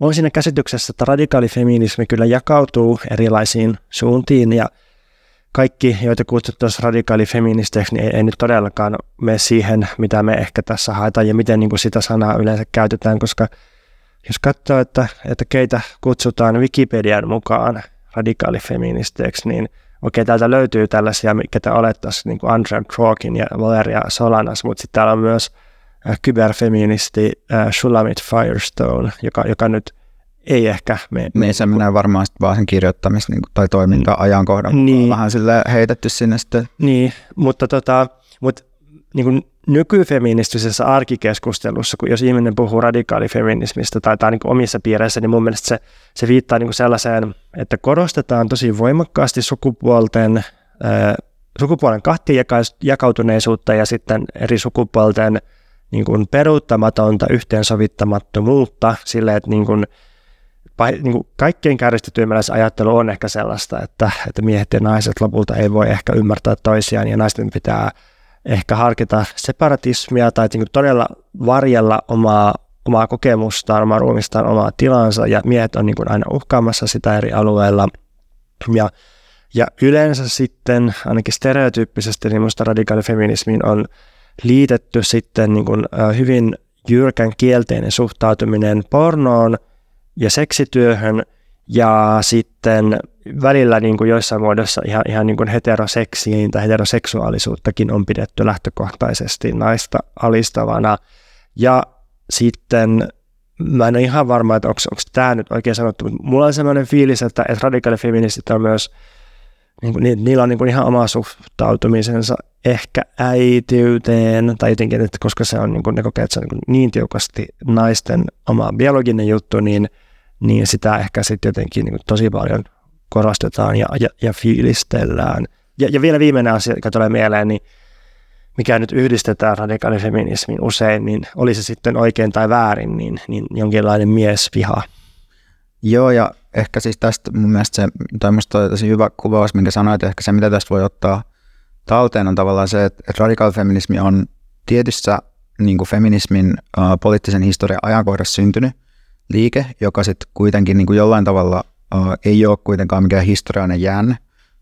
olen siinä käsityksessä, että radikaalifeminismi kyllä jakautuu erilaisiin suuntiin ja kaikki, joita kutsuttaisiin radikaalifeministeiksi, niin ei, ei nyt todellakaan mene siihen, mitä me ehkä tässä haetaan ja miten niin kuin sitä sanaa yleensä käytetään, koska jos katsoo, että, että keitä kutsutaan Wikipedian mukaan radikaalifeministeiksi, niin okei, täältä löytyy tällaisia, ketä olettaisiin niin kuin Andrew Trokin ja Valeria Solanas, mutta sitten täällä on myös äh, kyberfeministi äh, Shulamit Firestone, joka, joka nyt ei ehkä me... Me se menee varmaan sitten vaan sen kirjoittamista niin, tai toiminta ajankohdan niin. vähän sille heitetty sinne sitten. Niin, mutta tota, mutta niin kuin nykyfeministisessä arkikeskustelussa, kun jos ihminen puhuu radikaalifeminismistä tai, tai niin omissa piireissä, niin mun mielestä se, se viittaa niin sellaiseen, että korostetaan tosi voimakkaasti sukupuolten, äh, sukupuolen jakautuneisuutta ja sitten eri sukupuolten niin kuin peruuttamatonta yhteensovittamattomuutta sille, että niin kuin, niin kuin kaikkein kärjistetyimmällä ajattelu on ehkä sellaista, että, että miehet ja naiset lopulta ei voi ehkä ymmärtää toisiaan ja naisten pitää ehkä harkita separatismia tai niin todella varjella omaa omaa kokemustaan, omaa ruumistaan, omaa tilansa ja miehet on niin kuin aina uhkaamassa sitä eri alueilla. Ja, ja yleensä sitten, ainakin stereotyyppisesti, niin minusta radikaalifeminismiin on liitetty sitten niin kuin hyvin jyrkän kielteinen suhtautuminen pornoon ja seksityöhön ja sitten välillä niin kuin joissain muodossa ihan, ihan niin kuin heteroseksiin tai heteroseksuaalisuuttakin on pidetty lähtökohtaisesti naista alistavana. Ja sitten mä en ole ihan varma, että onko, onko tämä nyt oikein sanottu, mutta mulla on sellainen fiilis, että, että radikaalifeministit on myös, niin kuin, niillä on niin kuin ihan oma suhtautumisensa ehkä äitiyteen tai jotenkin, että koska se on niin kuin, ne kokee, että se on niin, niin tiukasti naisten oma biologinen juttu, niin, niin sitä ehkä sitten jotenkin niin tosi paljon korostetaan ja, ja, ja fiilistellään. Ja, ja vielä viimeinen asia, joka tulee mieleen, niin mikä nyt yhdistetään radikaalifeminismiin usein, niin oli se sitten oikein tai väärin, niin, niin jonkinlainen miesviha. Joo, ja ehkä siis tästä mun mielestä se, tai musta oli tosi hyvä kuvaus, minkä sanoit, ehkä se, mitä tästä voi ottaa talteen, on tavallaan se, että radikaalifeminismi on tietyssä niin kuin feminismin uh, poliittisen historian ajankohdassa syntynyt liike, joka sitten kuitenkin niin kuin jollain tavalla uh, ei ole kuitenkaan mikään historiallinen jäänne,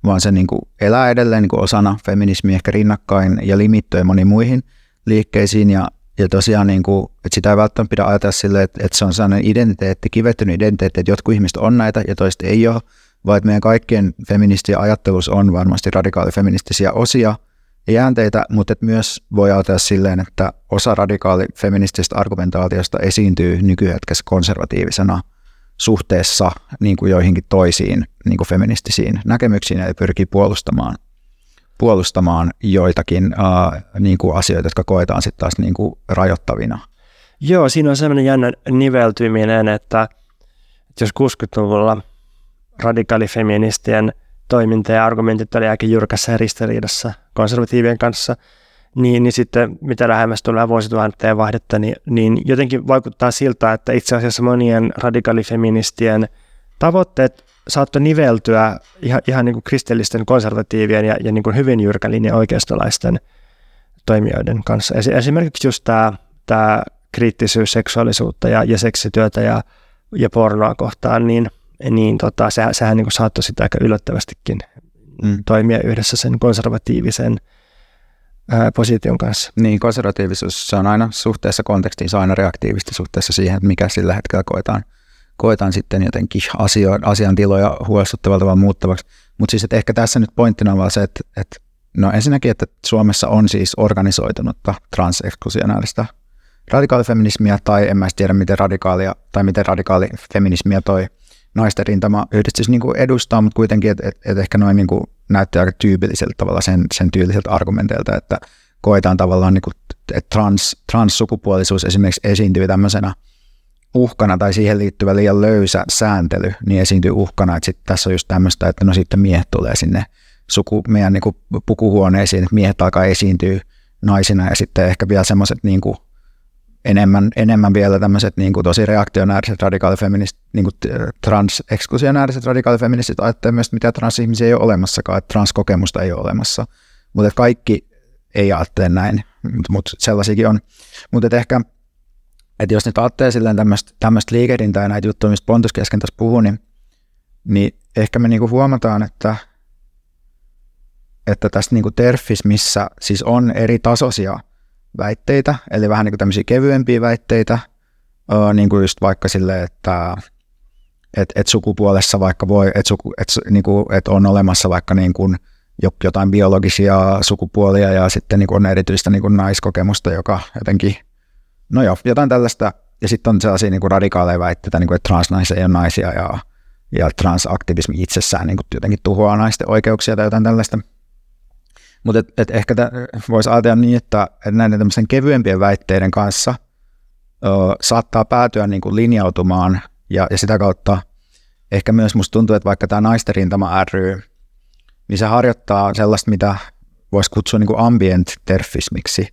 vaan se niin kuin elää edelleen niin kuin osana feminismiä ehkä rinnakkain ja limittyy moniin muihin liikkeisiin. Ja, ja tosiaan niin kuin, että sitä ei välttämättä pidä ajatella silleen, että, että se on sellainen identiteetti, kivettynyt identiteetti, että jotkut ihmiset on näitä ja toiset ei ole, vaan että meidän kaikkien feministien ajattelus on varmasti radikaalifeministisiä osia jäänteitä, mutta että myös voi ajatella silleen, että osa radikaalifeminististä argumentaatiosta esiintyy nykyhetkessä konservatiivisena – suhteessa niin kuin joihinkin toisiin niin kuin feministisiin näkemyksiin ja pyrkii puolustamaan, puolustamaan joitakin ää, niin kuin asioita, jotka koetaan sitten taas niin kuin rajoittavina. Joo, siinä on sellainen jännä niveltyminen, että, että jos 60-luvulla radikaalifeministien toiminta ja argumentit oli aika jyrkässä ristiriidassa konservatiivien kanssa – niin, niin sitten mitä lähemmäs tulee vuosituhanteen vaihdetta, niin, niin jotenkin vaikuttaa siltä, että itse asiassa monien radikaalifeministien tavoitteet saattoi niveltyä ihan, ihan niin kuin kristillisten konservatiivien ja, ja niin kuin hyvin jyrkälinjan oikeistolaisten toimijoiden kanssa. Esimerkiksi just tämä, tämä kriittisyys seksuaalisuutta ja, ja seksityötä ja, ja pornoa kohtaan, niin, niin tota, sehän, sehän niin saattoi sitä aika yllättävästikin mm. toimia yhdessä sen konservatiivisen ää, position kanssa. Niin, konservatiivisuus se on aina suhteessa kontekstiin, se on aina reaktiivista suhteessa siihen, että mikä sillä hetkellä koetaan, koetaan sitten jotenkin asio, asiantiloja huolestuttavalta vaan muuttavaksi. Mutta siis että ehkä tässä nyt pointtina on vaan se, että, että no ensinnäkin, että Suomessa on siis organisoitunutta transeksklusionaalista radikaalifeminismiä, tai en mä tiedä, miten radikaalia tai miten radikaalifeminismiä toi naisten rintama yhdistys niin kuin edustaa, mutta kuitenkin, että et, et ehkä noin niin kuin näytti aika tyypilliseltä tavalla sen, sen tyyliseltä argumenteilta, että koetaan tavallaan, niin että trans, transsukupuolisuus esimerkiksi esiintyy tämmöisenä uhkana tai siihen liittyvä liian löysä sääntely, niin esiintyy uhkana, että sit tässä on just tämmöistä, että no sitten miehet tulee sinne suku, meidän niin pukuhuoneisiin, että miehet alkaa esiintyä naisina ja sitten ehkä vielä semmoiset niin kuin enemmän, enemmän vielä tämmöiset niin kuin tosi reaktionääriset radikaalifeministit, niin kuin transeksklusionääriset radikaalifeministit ajattelevat myös, että mitä transihmisiä ei ole olemassakaan, että transkokemusta ei ole olemassa. Mutta kaikki ei ajattele näin, mutta sellaisiakin on. Mutta ehkä, että jos nyt ajattelee silleen tämmöistä, liikehdintää ja näitä juttuja, mistä Pontus kesken tässä puhui, niin, niin ehkä me niinku huomataan, että, että tässä niinku terfis, missä siis on eri tasoisia – väitteitä, eli vähän niin kuin tämmöisiä kevyempiä väitteitä, niin kuin just vaikka sille, että et, et sukupuolessa vaikka voi, että suku, et, niin kuin, et on olemassa vaikka niin kuin jotain biologisia sukupuolia ja sitten niin kuin on erityistä niin kuin naiskokemusta, joka jotenkin, no joo, jotain tällaista. Ja sitten on sellaisia niin kuin radikaaleja väitteitä, niin kuin, että transnaisia ei ole naisia ja, ja transaktivismi itsessään niin kuin jotenkin tuhoaa naisten oikeuksia tai jotain tällaista. Mutta et, et ehkä voisi ajatella niin, että, että näiden kevyempien väitteiden kanssa ö, saattaa päätyä niin kuin linjautumaan ja, ja sitä kautta ehkä myös musta tuntuu, että vaikka tämä naisten rintama ry, niin se harjoittaa sellaista, mitä voisi kutsua niin kuin ambient terfismiksi.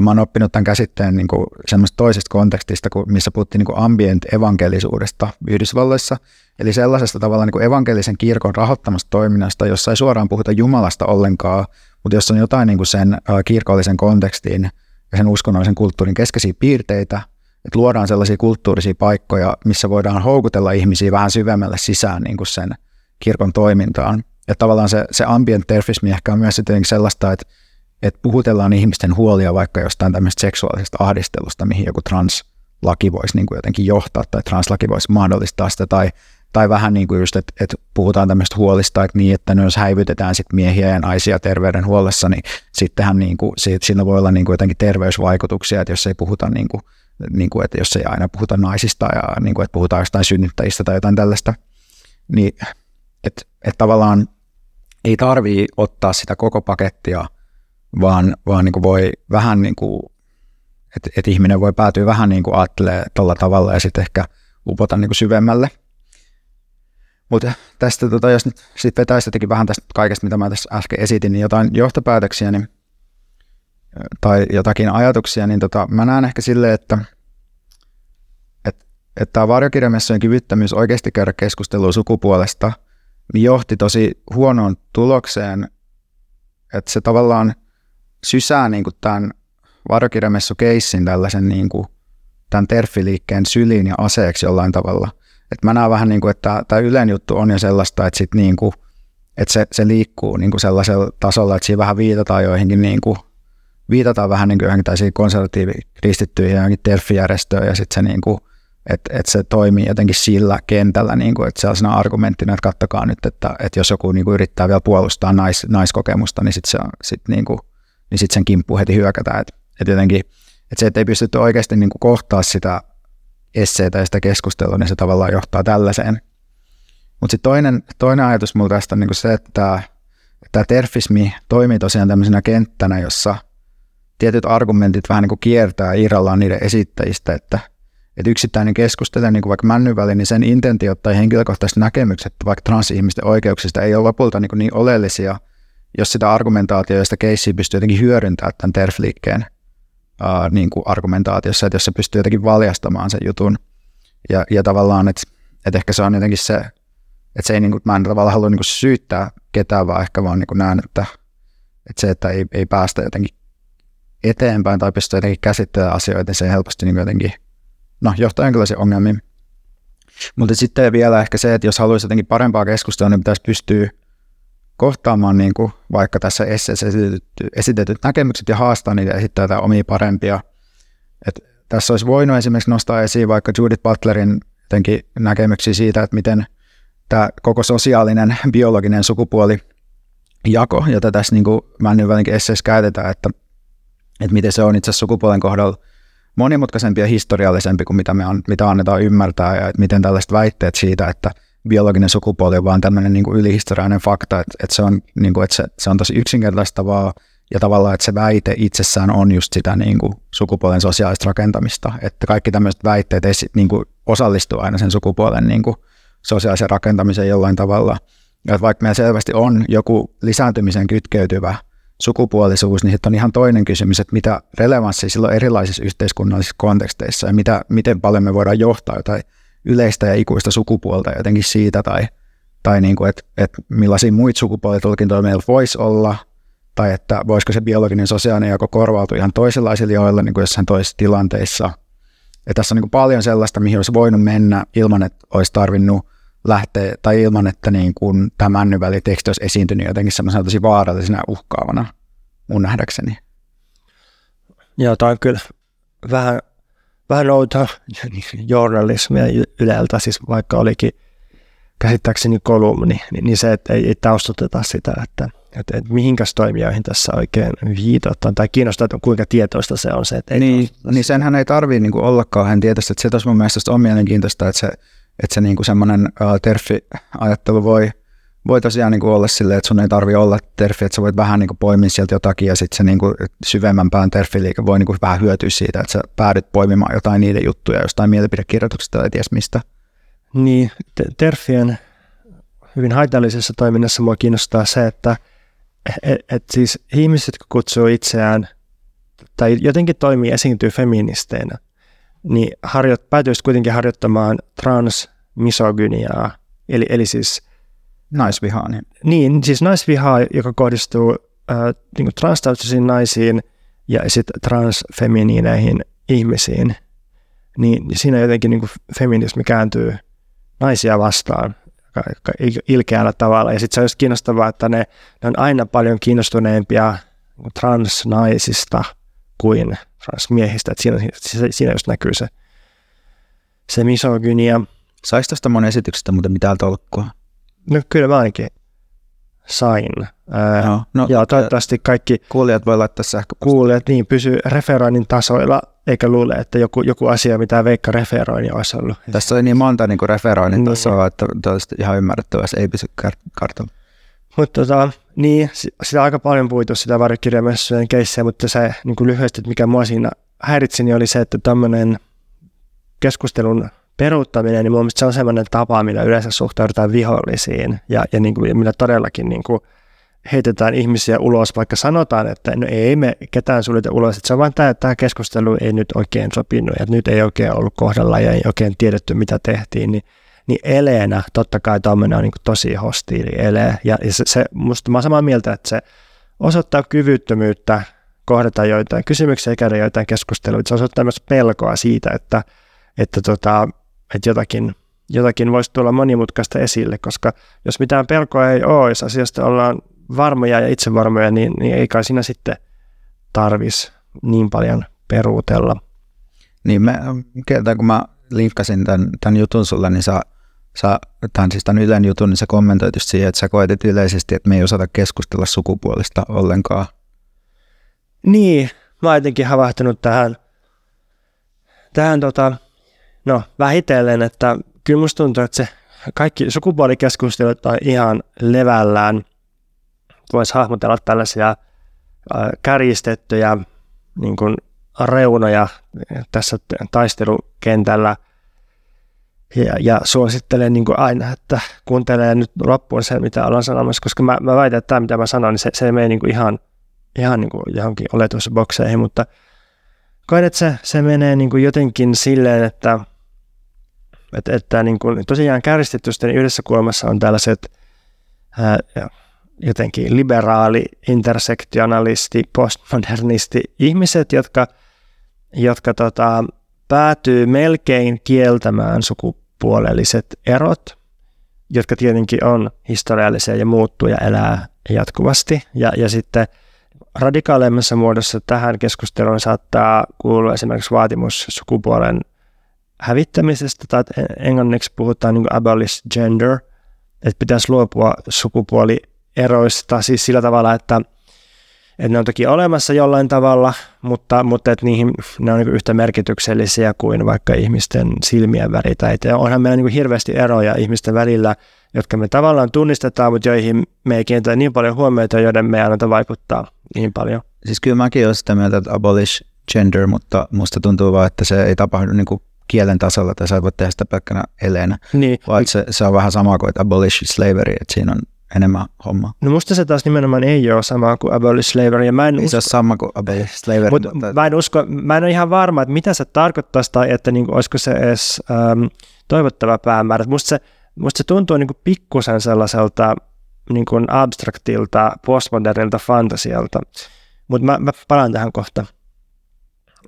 Mä oon oppinut tämän käsitteen niin kuin semmoista toisesta kontekstista, missä puhuttiin niin kuin ambient evankelisuudesta Yhdysvalloissa, eli sellaisesta tavalla niin kuin evankelisen kirkon rahoittamasta toiminnasta, jossa ei suoraan puhuta Jumalasta ollenkaan, mutta jos on jotain niin kuin sen kirkollisen kontekstin ja sen uskonnollisen kulttuurin keskeisiä piirteitä, että luodaan sellaisia kulttuurisia paikkoja, missä voidaan houkutella ihmisiä vähän syvemmälle sisään niin kuin sen kirkon toimintaan. Ja tavallaan se, se ambient terfismi ehkä on myös sellaista, että, että puhutellaan ihmisten huolia vaikka jostain tämmöistä seksuaalisesta ahdistelusta, mihin joku translaki voisi niin kuin jotenkin johtaa tai translaki voisi mahdollistaa sitä tai tai vähän niin kuin just, että, että puhutaan tämmöistä huolista, että niin, että jos häivytetään sit miehiä ja naisia terveydenhuollossa, niin sittenhän niin kuin, siinä voi olla niin kuin jotenkin terveysvaikutuksia, että jos ei puhuta niin kuin, niin kuin, että jos ei aina puhuta naisista ja niin kuin, että puhutaan jostain synnyttäjistä tai jotain tällaista, niin että, että tavallaan ei tarvii ottaa sitä koko pakettia, vaan, vaan niin kuin voi vähän niin kuin, että, että ihminen voi päätyä vähän niin kuin ajattelee tuolla tavalla ja sitten ehkä upota niin kuin syvemmälle – mutta tästä, tota, jos nyt sitten vetäisi jotenkin vähän tästä kaikesta, mitä mä tässä äsken esitin, niin jotain johtopäätöksiä niin, tai jotakin ajatuksia, niin tota, mä näen ehkä silleen, että että että tämä varjokirjamessujen kyvyttömyys oikeasti käydä keskustelua sukupuolesta niin johti tosi huonoon tulokseen, että se tavallaan sysää niin kuin tämän varjokirjamessukeissin tällaisen niin kuin, tämän terfiliikkeen syliin ja aseeksi jollain tavalla. Et mä näen vähän niin kuin, että tämä Ylen juttu on jo sellaista, että, sit niin kuin, että se, se liikkuu niin kuin sellaisella tasolla, että siinä vähän viitataan joihinkin niin kuin, viitataan vähän niin kuin johonkin tällaisiin konservatiivikristittyihin johonkin terfijärjestöön ja sitten se niin kuin, että, että se toimii jotenkin sillä kentällä, niin kuin, että sellaisena argumenttina, että kattokaa nyt, että, että jos joku niin kuin yrittää vielä puolustaa nais, naiskokemusta, niin sitten sit niin kuin, niin sit sen kimppu heti hyökätään. Että, että jotenkin, että se, että ei pystytty oikeasti niin kuin kohtaa sitä esseitä ja sitä keskustelua, niin se tavallaan johtaa tällaiseen. Mutta sitten toinen, toinen ajatus mulla tästä on niinku se, että tämä terfismi toimii tosiaan tämmöisenä kenttänä, jossa tietyt argumentit vähän niin kuin kiertää irrallaan niiden esittäjistä, että, että yksittäinen keskustelija, niin kuin vaikka Männyväli, niin sen intentiot tai henkilökohtaiset näkemykset vaikka transihmisten oikeuksista ei ole lopulta niin, niin oleellisia, jos sitä argumentaatiota ja sitä keissiä pystyy jotenkin hyödyntämään tämän terfliikkeen ää, niin kuin argumentaatiossa, että jos se pystyy jotenkin valjastamaan sen jutun. Ja, ja tavallaan, että, että ehkä se on jotenkin se, että se ei, niin kuin, mä en tavallaan halua niin kuin syyttää ketään, vaan ehkä vaan niin kuin näen, että, että se, että ei, ei päästä jotenkin eteenpäin tai pystyy jotenkin käsittelemään asioita, niin se helposti niin jotenkin no, johtaa jonkinlaisiin ongelmiin. Mutta sitten vielä ehkä se, että jos haluaisi jotenkin parempaa keskustelua, niin pitäisi pystyä kohtaamaan niin kuin vaikka tässä esseessä esitetyt, esitetyt näkemykset ja haastaa niitä esittää omia parempia. Et tässä olisi voinut esimerkiksi nostaa esiin vaikka Judith Butlerin näkemyksiä siitä, että miten tämä koko sosiaalinen biologinen sukupuoli jako, jota tässä niin kuin esseessä käytetään, että, että miten se on itse asiassa sukupuolen kohdalla monimutkaisempi ja historiallisempi kuin mitä, me on, mitä annetaan ymmärtää ja että miten tällaiset väitteet siitä, että biologinen sukupuoli on vaan tämmöinen niin kuin ylihistoriallinen fakta, että, että, se, on, niin kuin, että se, se on tosi yksinkertaistavaa ja tavallaan, että se väite itsessään on just sitä niin kuin sukupuolen sosiaalista rakentamista, että kaikki tämmöiset väitteet ei niin kuin osallistu aina sen sukupuolen niin kuin sosiaalisen rakentamiseen jollain tavalla. Ja että vaikka meillä selvästi on joku lisääntymisen kytkeytyvä sukupuolisuus, niin sitten on ihan toinen kysymys, että mitä relevanssia silloin erilaisissa yhteiskunnallisissa konteksteissa ja mitä, miten paljon me voidaan johtaa jotain yleistä ja ikuista sukupuolta jotenkin siitä, tai, tai niin kuin, että, että millaisia muita sukupuolitulkintoja meillä voisi olla, tai että voisiko se biologinen sosiaalinen jako korvautua ihan toisenlaisilla joilla niin kuin jossain toisissa tilanteissa. Ja tässä on niin kuin paljon sellaista, mihin olisi voinut mennä ilman, että olisi tarvinnut lähteä, tai ilman, että niin kuin tämä männyväliteksti olisi esiintynyt jotenkin semmoisena tosi vaarallisena uhkaavana mun nähdäkseni. Joo, tämä on kyllä vähän vähän outoa. Journalismia Yleltä, siis vaikka olikin käsittääkseni kolumni, niin, niin se, että ei, ei taustuteta sitä, että, että, että mihinkäs toimijoihin tässä oikein viitataan, tai kiinnostaa, että kuinka tietoista se on se, että ei Niin, niin senhän ei tarvitse niin olla kauhean tietoista, että se tuossa mun mielestä on mielenkiintoista, että se, että se niin semmoinen uh, terfi-ajattelu voi – voi tosiaan niin kuin olla silleen, että sun ei tarvi olla terfi, että sä voit vähän niin kuin poimia sieltä jotakin ja sitten se niin kuin syvemmän pään terfiliike voi niin kuin vähän hyötyä siitä, että sä päädyt poimimaan jotain niiden juttuja jostain mielipidekirjoituksesta tai ties mistä. Niin, terfien hyvin haitallisessa toiminnassa mua kiinnostaa se, että et, et siis ihmiset, kutsuu itseään tai jotenkin toimii, esiintyy feministeinä, niin harjoit, päätyisi kuitenkin harjoittamaan transmisogyniaa, eli, eli siis – Naisvihaa. Niin, niin siis naisvihaa, joka kohdistuu äh, niin transtaustaisiin naisiin ja sitten transfeminiineihin ihmisiin. niin siinä jotenkin niin kuin feminismi kääntyy naisia vastaan ilkeällä tavalla. Ja sitten se on just kiinnostavaa, että ne, ne on aina paljon kiinnostuneempia transnaisista kuin transmiehistä. Että siinä, siinä just näkyy se, se misogynia. Saisi tästä mun esityksestä muuten mitään tolkkua? No kyllä mä ainakin sain. Joo, no, ja toivottavasti kaikki kuulijat voi laittaa sähkö. Kuulijat niin pysyy referoinnin tasoilla, eikä luule, että joku, joku asia, mitä Veikka referoi, niin olisi ollut. Tässä on niin monta niin kuin referoinnin niin. tasoa, että toista ihan ymmärrettävää, se ei pysy kartalla. Mutta tota, niin, sitä aika paljon puitu sitä varjokirjamessujen keissiä, mutta se niin kuin lyhyesti, että mikä mua siinä häiritsi, niin oli se, että tämmöinen keskustelun peruuttaminen, niin mun se on sellainen tapa, millä yleensä suhtaudutaan vihollisiin ja, ja, niin kuin, millä todellakin niin kuin heitetään ihmisiä ulos, vaikka sanotaan, että no ei me ketään suljeta ulos, että se on vain tämä, tämä keskustelu ei nyt oikein sopinut ja nyt ei oikein ollut kohdalla ja ei oikein tiedetty, mitä tehtiin, niin, niin eleenä totta kai tuommoinen on niin tosi hostiili ele. Ja, ja se, se, musta mä olen samaa mieltä, että se osoittaa kyvyttömyyttä kohdata joitain kysymyksiä ja käydä joitain keskusteluita. Se osoittaa myös pelkoa siitä, että, että tota, että jotakin, jotakin voisi tulla monimutkaista esille, koska jos mitään pelkoa ei ole, jos asiasta ollaan varmoja ja itsevarmoja, niin, niin ei kai siinä sitten tarvis niin paljon peruutella. Niin, me, kun mä linkkasin tämän, tämän jutun sulle, niin sä, sä tämän, siis tämän Ylen jutun, niin sä kommentoit just siihen, että sä koetit yleisesti, että me ei osata keskustella sukupuolista ollenkaan. Niin, mä oon jotenkin havahtunut tähän, tähän tota, No vähitellen, että kyllä musta tuntuu, että se kaikki sukupuolikeskustelut on ihan levällään. Voisi hahmotella tällaisia kärjistettyjä niin kuin reunoja tässä taistelukentällä. Ja, ja suosittelen niin kuin aina, että kuuntelee nyt loppuun sen, mitä ollaan sanomassa, koska mä, mä väitän, että tämä, mitä mä sanon, niin se, se ei mene niin kuin ihan, ihan niin kuin johonkin oletusbokseihin, mutta koen, että se, se menee niin kuin jotenkin silleen, että että, että niin kuin, tosiaan kärjistetysten yhdessä kulmassa on tällaiset ää, jotenkin liberaali, intersektionalisti, postmodernisti ihmiset, jotka, jotka tota, päätyy melkein kieltämään sukupuolelliset erot, jotka tietenkin on historiallisia ja muuttuu ja elää jatkuvasti. Ja, ja sitten radikaaleimmassa muodossa tähän keskusteluun saattaa kuulua esimerkiksi vaatimus sukupuolen hävittämisestä, tai englanniksi puhutaan niin abolish gender, että pitäisi luopua sukupuolieroista, siis sillä tavalla, että, että ne on toki olemassa jollain tavalla, mutta, mutta että niihin, ne on niin yhtä merkityksellisiä kuin vaikka ihmisten silmien väri. Tai onhan meillä niin hirveästi eroja ihmisten välillä, jotka me tavallaan tunnistetaan, mutta joihin me ei kiinnitä niin paljon huomiota, joiden me ei vaikuttaa niin paljon. Siis kyllä mäkin olen sitä mieltä, että abolish gender, mutta musta tuntuu vaan, että se ei tapahdu niin kuin kielen tasolla, tai sä voit tehdä sitä pelkkänä eleenä, niin. vaan se, se on vähän sama kuin abolish slavery, että siinä on enemmän homma. No musta se taas nimenomaan ei ole sama kuin abolish slavery. Ja mä en ei usko, se ole sama kuin abolish slavery. Mut, mutta... Mä en usko, mä en ole ihan varma, että mitä se tarkoittaisi tai että niin kuin, olisiko se edes ähm, toivottava päämäärä. Musta se, musta se tuntuu niin kuin pikkusen sellaiselta niin kuin abstraktilta, postmodernilta fantasialta. Mutta mä, mä palaan tähän kohta.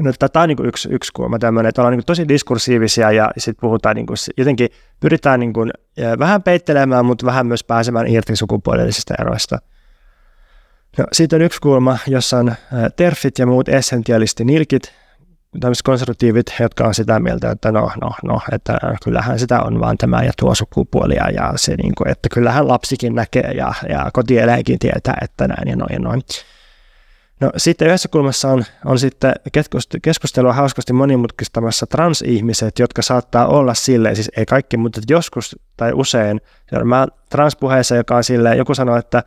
No, tämä on niin yksi, yksi kulma tämmöinen, että ollaan niin tosi diskursiivisia ja sitten puhutaan niin kuin, jotenkin, pyritään niin kuin, vähän peittelemään, mutta vähän myös pääsemään irti sukupuolellisista eroista. No, sitten on yksi kulma, jossa on terfit ja muut essentialistinilkit, tämmöiset konservatiivit, jotka on sitä mieltä, että no, no, no, että kyllähän sitä on vaan tämä ja tuo sukupuolia ja se, niin kuin, että kyllähän lapsikin näkee ja, ja kotieläinkin tietää, että näin ja noin ja noin. No sitten yhdessä kulmassa on, on sitten keskustelua hauskasti monimutkistamassa transihmiset, jotka saattaa olla silleen, siis ei kaikki, mutta joskus tai usein, mä transpuheessa, joka on silleen, joku sanoo, että,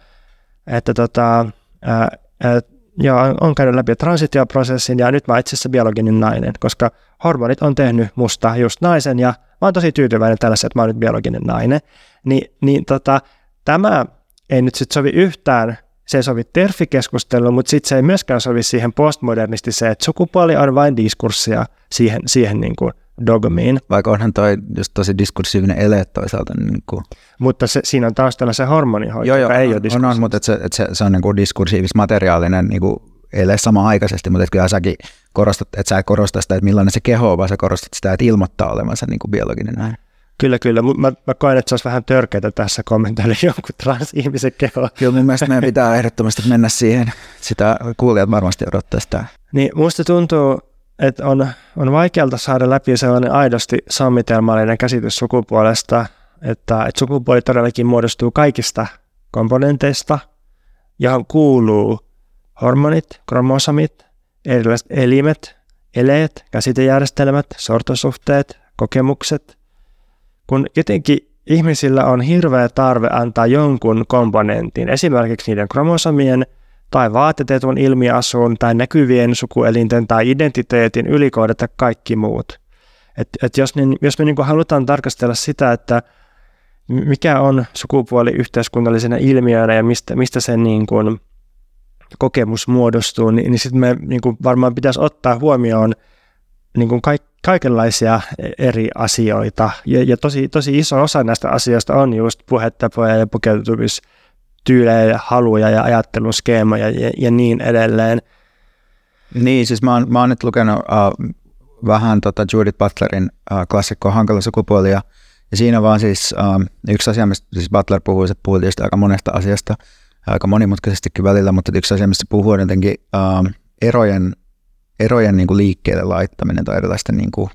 että tota, ää, ää, joo, on käynyt läpi transitioprosessin ja nyt mä itse asiassa biologinen nainen, koska hormonit on tehnyt musta just naisen ja mä oon tosi tyytyväinen tällaisen, että mä oon nyt biologinen nainen. Ni, niin tota, tämä ei nyt sitten sovi yhtään se ei sovi terfikeskusteluun, mutta sitten se ei myöskään sovi siihen postmodernistiseen, että sukupuoli on vain diskurssia siihen, siihen niin kuin dogmiin. Vaikka onhan toi just tosi diskursiivinen ele toisaalta. Niin kuin. Mutta se, siinä on taustalla se hormonihoito, joo, joo, joka ei on, ole on, on, mutta et se, et se, se on niin kuin diskursiivis-materiaalinen niin kuin ei sama aikaisesti, mutta kyllä säkin korostat, että sä et korosta sitä, että millainen se keho on, vaan sä korostat sitä, että ilmoittaa olevansa niin kuin biologinen näin. Kyllä, kyllä. Mä, mä koen, että se olisi vähän törkeää tässä kommentoida jonkun transihmisen kehoa. Kyllä mun mielestä meidän pitää ehdottomasti mennä siihen. Sitä kuulijat varmasti odottaa sitä. Niin musta tuntuu, että on, on vaikealta saada läpi sellainen aidosti sammitelmallinen käsitys sukupuolesta, että, että sukupuoli todellakin muodostuu kaikista komponenteista, johon kuuluu hormonit, kromosomit, erilaiset elimet, eleet, käsitejärjestelmät, sortosuhteet, kokemukset. Kun jotenkin ihmisillä on hirveä tarve antaa jonkun komponentin, esimerkiksi niiden kromosomien tai vaatetetun ilmiasun tai näkyvien sukuelinten tai identiteetin ylikohdata kaikki muut. Et, et jos, niin, jos me niin halutaan tarkastella sitä, että mikä on sukupuoli yhteiskunnallisena ilmiönä ja mistä, mistä sen niin kuin kokemus muodostuu, niin, niin sitten me niin kuin varmaan pitäisi ottaa huomioon niin kuin kaik, kaikenlaisia eri asioita. Ja, ja tosi, tosi iso osa näistä asioista on just puhetapoja ja pukeutumistyylejä, haluja ja ajattelun skeemoja ja, ja niin edelleen. Niin, siis mä oon, mä oon nyt lukenut uh, vähän tota Judith Butlerin uh, klassikkoa Hankala sukupuoli ja, ja siinä vaan siis uh, yksi asia, mistä siis Butler puhui, se puhui tietysti aika monesta asiasta, aika monimutkaisestikin välillä, mutta yksi asia, mistä puhuu on jotenkin uh, erojen erojen niin kuin liikkeelle laittaminen tai erilaisten niin kuin,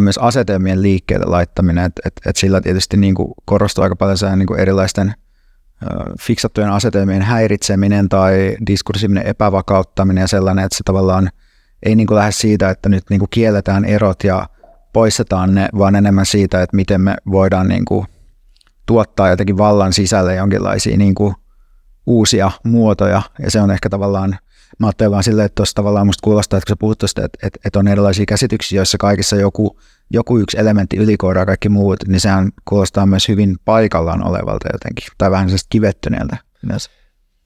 myös asetelmien liikkeelle laittaminen, että et, et sillä tietysti niin kuin korostuu aika paljon se niin kuin erilaisten fiksattujen asetelmien häiritseminen tai diskursiivinen epävakauttaminen ja sellainen, että se tavallaan ei niin kuin lähde siitä, että nyt niin kuin kielletään erot ja poistetaan ne, vaan enemmän siitä, että miten me voidaan niin kuin tuottaa jotenkin vallan sisälle jonkinlaisia niin kuin uusia muotoja, ja se on ehkä tavallaan mä ajattelen vaan silleen, että tuossa tavallaan musta kuulostaa, että kun sä puhut tuosta, että, että, että on erilaisia käsityksiä, joissa kaikissa joku, joku yksi elementti ylikoodaa kaikki muut, niin sehän kuulostaa myös hyvin paikallaan olevalta jotenkin, tai vähän sellaista kivettyneeltä myös.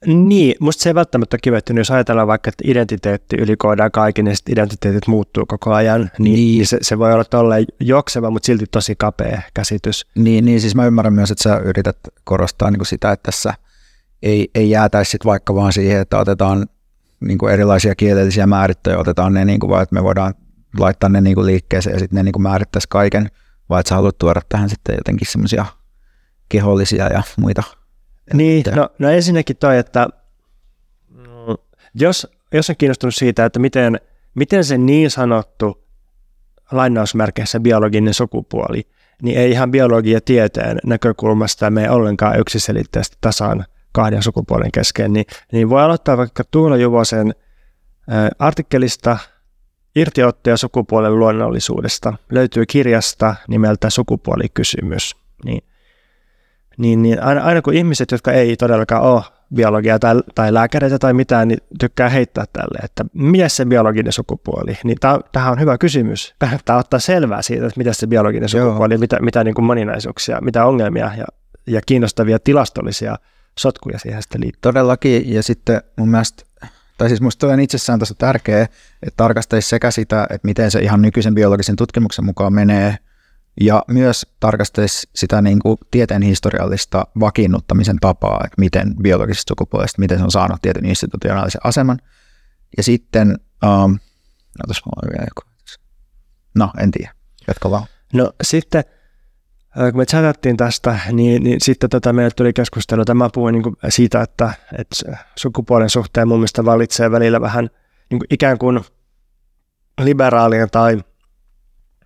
Niin, musta se ei välttämättä kivettynyt, jos ajatellaan vaikka, että identiteetti ylikoodaa kaikki, niin identiteetit muuttuu koko ajan, niin, niin. niin se, se, voi olla tolleen jokseva, mutta silti tosi kapea käsitys. Niin, niin siis mä ymmärrän myös, että sä yrität korostaa niin kuin sitä, että tässä ei, ei jäätäisi sit vaikka vaan siihen, että otetaan niin kuin erilaisia kielellisiä määrittöjä, otetaan ne niin kuin vaan, että me voidaan laittaa ne niin kuin liikkeeseen ja sitten ne niin kuin määrittäisi kaiken, vai että sä haluat tuoda tähän sitten jotenkin semmoisia kehollisia ja muita. Niin, no, no ensinnäkin toi, että jos, jos on kiinnostunut siitä, että miten, miten se niin sanottu lainausmerkeissä biologinen sukupuoli, niin ei ihan biologia tieteen näkökulmasta mene ollenkaan yksiselitteisesti tasaan kahden sukupuolen kesken, niin, niin voi aloittaa vaikka Tuula Juvosen artikkelista Irtiottoja sukupuolen luonnollisuudesta. Löytyy kirjasta nimeltä Sukupuolikysymys. Niin, niin, niin aina, aina kun ihmiset, jotka ei todellakaan ole biologia tai, tai lääkäreitä tai mitään, niin tykkää heittää tälle, että mitä se biologinen sukupuoli? Niin tähän on hyvä kysymys. Kannattaa ottaa selvää siitä, että mitä se biologinen sukupuoli, Joo. mitä, mitä niin kuin moninaisuuksia, mitä ongelmia ja, ja kiinnostavia tilastollisia sotkuja siihen sitten liittyy. Todellakin, ja sitten mun mielestä, tai siis musta on itsessään tässä tärkeää, että tarkastaisi sekä sitä, että miten se ihan nykyisen biologisen tutkimuksen mukaan menee, ja myös tarkastaisi sitä niin kuin tieteen historiallista vakiinnuttamisen tapaa, että miten biologisesta sukupuolesta, miten se on saanut tietyn institutionaalisen aseman. Ja sitten, um, no tuossa vielä joku. No, en tiedä. Jatka vaan. No sitten kun me chatattiin tästä, niin, niin sitten tota, meille tuli keskustelu. Tämä puhui niin kuin siitä, että, että sukupuolen suhteen mun mielestä valitsee välillä vähän niin kuin ikään kuin liberaalien tai,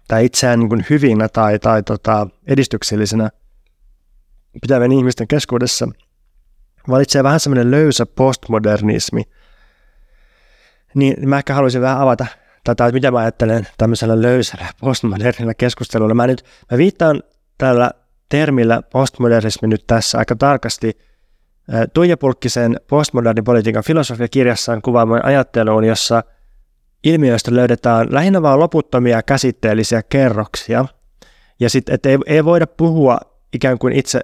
tai itseään niin kuin hyvinä tai, tai tota, edistyksellisenä pitävien ihmisten keskuudessa valitsee vähän semmoinen löysä postmodernismi. Niin mä ehkä haluaisin vähän avata tätä, että mitä mä ajattelen tämmöisellä löysällä postmodernilla keskustelulla. Mä nyt mä viittaan tällä termillä postmodernismi nyt tässä aika tarkasti Tuija Pulkkisen postmodernin politiikan filosofiakirjassaan kuvaamaan ajatteluun, jossa ilmiöistä löydetään lähinnä vain loputtomia käsitteellisiä kerroksia. Ja sitten, että ei, ei voida puhua ikään kuin itse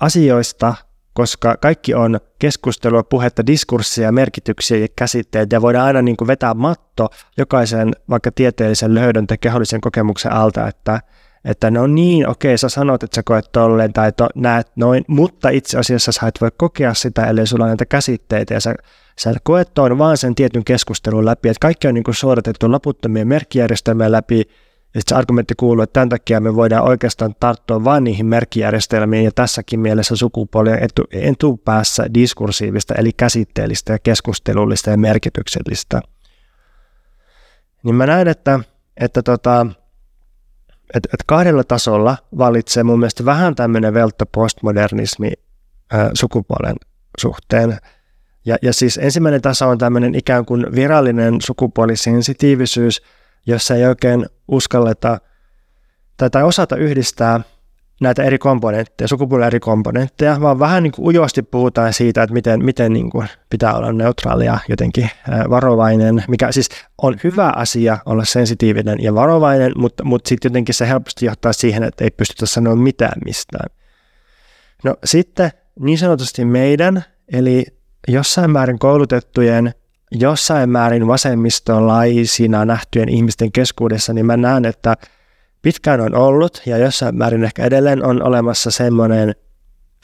asioista, koska kaikki on keskustelua, puhetta, diskursseja, merkityksiä ja käsitteitä, ja voidaan aina niin kuin vetää matto jokaisen vaikka tieteellisen löydön tai kehollisen kokemuksen alta, että että no niin, okei, sä sanot, että sä koet tolleen tai to, näet noin, mutta itse asiassa sä et voi kokea sitä, ellei sulla on näitä käsitteitä. Ja sä, sä koet toin vaan sen tietyn keskustelun läpi, että kaikki on niin suoritettu loputtomien merkkijärjestelmien läpi, ja se argumentti kuuluu, että tämän takia me voidaan oikeastaan tarttua vain niihin merkkijärjestelmiin, ja tässäkin mielessä sukupuoli on etu, etupäässä diskursiivista, eli käsitteellistä ja keskustelullista ja merkityksellistä. Niin mä näen, että, että tota, että, että kahdella tasolla valitsee mun mielestä vähän tämmöinen veltto postmodernismi ää, sukupuolen suhteen. Ja, ja siis ensimmäinen taso on tämmöinen ikään kuin virallinen sukupuolisensitiivisyys, jossa ei oikein uskalleta tai, tai osata yhdistää näitä eri komponentteja, sukupuolen eri komponentteja, vaan vähän niin kuin ujosti puhutaan siitä, että miten, miten niin kuin pitää olla neutraalia, jotenkin varovainen, mikä siis on hyvä asia olla sensitiivinen ja varovainen, mutta, mutta sitten jotenkin se helposti johtaa siihen, että ei pystytä sanoa mitään mistään. No sitten niin sanotusti meidän, eli jossain määrin koulutettujen, jossain määrin vasemmistolaisina nähtyjen ihmisten keskuudessa, niin mä näen, että pitkään on ollut ja jossain määrin ehkä edelleen on olemassa semmoinen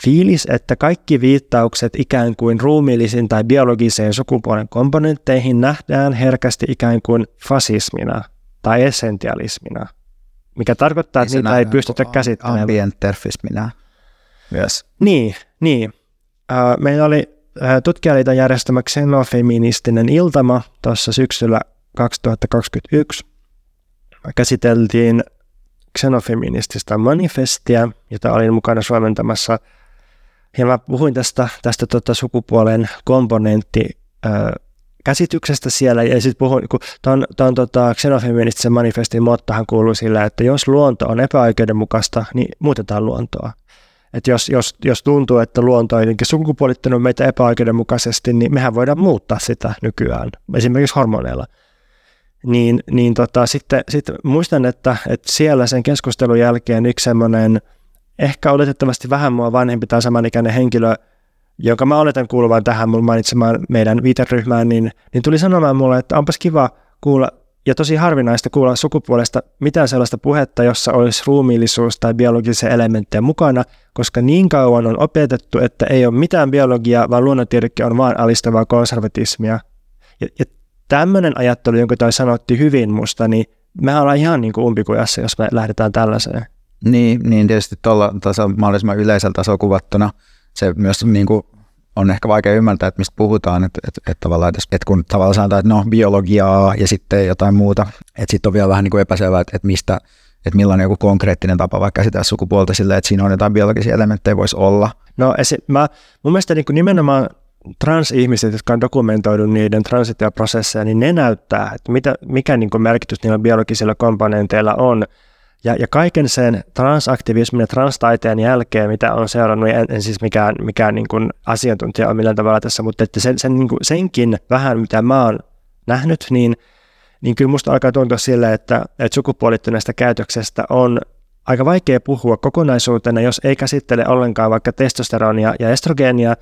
fiilis, että kaikki viittaukset ikään kuin ruumiillisiin tai biologiseen sukupuolen komponentteihin nähdään herkästi ikään kuin fasismina tai essentialismina, mikä tarkoittaa, että niitä ei pystytä käsittelemään. Ambienterfismina myös. Niin, niin. Meillä oli tutkijaliiton järjestämä xenofeministinen iltama tuossa syksyllä 2021. Käsiteltiin xenofeminististä manifestia, jota olin mukana suomentamassa. Ja mä puhuin tästä, tästä tota sukupuolen komponentti käsityksestä siellä, ja sitten puhuin, kun tuon, tuon tota, xenofeministisen manifestin mottohan kuuluu sillä, että jos luonto on epäoikeudenmukaista, niin muutetaan luontoa. Että jos, jos, jos tuntuu, että luonto on jotenkin sukupuolittanut meitä epäoikeudenmukaisesti, niin mehän voidaan muuttaa sitä nykyään, esimerkiksi hormoneilla niin, niin tota, sitten, sitten muistan, että, että siellä sen keskustelun jälkeen yksi semmoinen ehkä oletettavasti vähän mua vanhempi tai samanikäinen henkilö, jonka mä oletan kuuluvan tähän mun mainitsemaan meidän viiteryhmään, niin, niin tuli sanomaan mulle, että onpas kiva kuulla ja tosi harvinaista kuulla sukupuolesta mitään sellaista puhetta, jossa olisi ruumiillisuus tai biologisia elementtejä mukana, koska niin kauan on opetettu, että ei ole mitään biologiaa, vaan luonnontiedekin on vain alistavaa konservatismia. Ja, ja tämmöinen ajattelu, jonka toi sanotti hyvin musta, niin me ollaan ihan niin kuin umpikujassa, jos me lähdetään tällaiseen. Niin, niin tietysti tuolla tasolla mahdollisimman yleisellä tasolla kuvattuna se myös niin kuin on ehkä vaikea ymmärtää, että mistä puhutaan, että, että, että, tavallaan, että, että kun tavallaan sanotaan, että no biologiaa ja sitten jotain muuta, että sitten on vielä vähän niin kuin epäselvää, että, että mistä, että millainen joku konkreettinen tapa vaikka käsitellä sukupuolta silleen, että siinä on jotain biologisia elementtejä voisi olla. No esi- mä, mun mielestä niin kuin nimenomaan transihmiset, jotka on dokumentoinut niiden transitioprosesseja, niin ne näyttää, että mitä, mikä niin kuin merkitys niillä biologisilla komponenteilla on. Ja, ja kaiken sen transaktivismin ja transtaiteen jälkeen, mitä on seurannut, en, en siis mikään, mikään niin kuin asiantuntija on millään tavalla tässä, mutta että sen, sen, niin kuin senkin vähän, mitä mä oon nähnyt, niin, niin kyllä musta alkaa tuntua sille, että, että sukupuolittuneesta käytöksestä on aika vaikea puhua kokonaisuutena, jos ei käsittele ollenkaan vaikka testosteronia ja estrogeenia,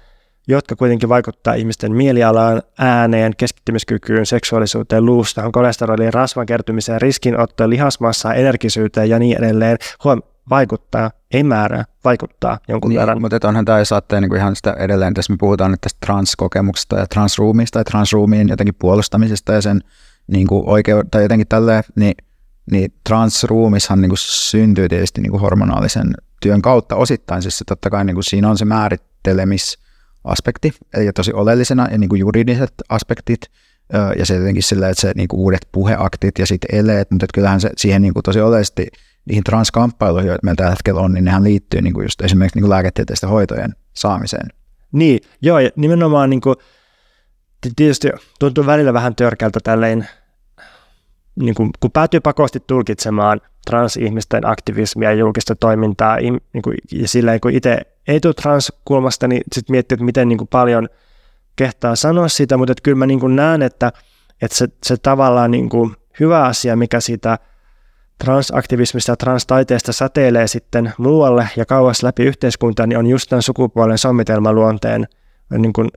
jotka kuitenkin vaikuttaa ihmisten mielialaan, ääneen, keskittymiskykyyn, seksuaalisuuteen, luustaan, kolesteroliin, rasvan kertymiseen, riskinottoon, lihasmassaan, energisyyteen ja niin edelleen. Huom, vaikuttaa, ei määrää, vaikuttaa jonkun niin, verran. Mutta onhan tämä, jos ajattelee niin ihan sitä edelleen, tässä me puhutaan nyt tästä transkokemuksesta ja transruumista ja transruumiin jotenkin puolustamisesta ja sen niin kuin oikeu- tai jotenkin tälleen, niin, niin transruumishan niin kuin syntyy tietysti niin kuin hormonaalisen työn kautta osittain, siis se totta kai niin kuin siinä on se määrittelemis, aspekti, eli tosi oleellisena, ja niin kuin juridiset aspektit, ja se jotenkin sillä, että se niin kuin uudet puheaktit ja sitten eleet, mutta kyllähän se siihen niin kuin tosi oleellisesti niihin transkamppailuihin, joita meillä tällä hetkellä on, niin nehän liittyy niin kuin just esimerkiksi niin kuin lääketieteellisten hoitojen saamiseen. Niin, joo, ja nimenomaan niin kuin, tietysti tuntuu välillä vähän törkältä tälleen, niin kuin, kun päätyy pakosti tulkitsemaan transihmisten aktivismia ja julkista toimintaa, niin kuin, ja silleen kun itse ei tule transkulmasta, niin sitten miettii, että miten niin kuin paljon kehtaa sanoa sitä, mutta että kyllä mä niin kuin näen, että, että se, se tavallaan niin kuin hyvä asia, mikä siitä transaktivismista ja transtaiteesta säteilee sitten muualle ja kauas läpi yhteiskuntaa, niin on just tämän sukupuolen sommitelmaluonteen niin kuin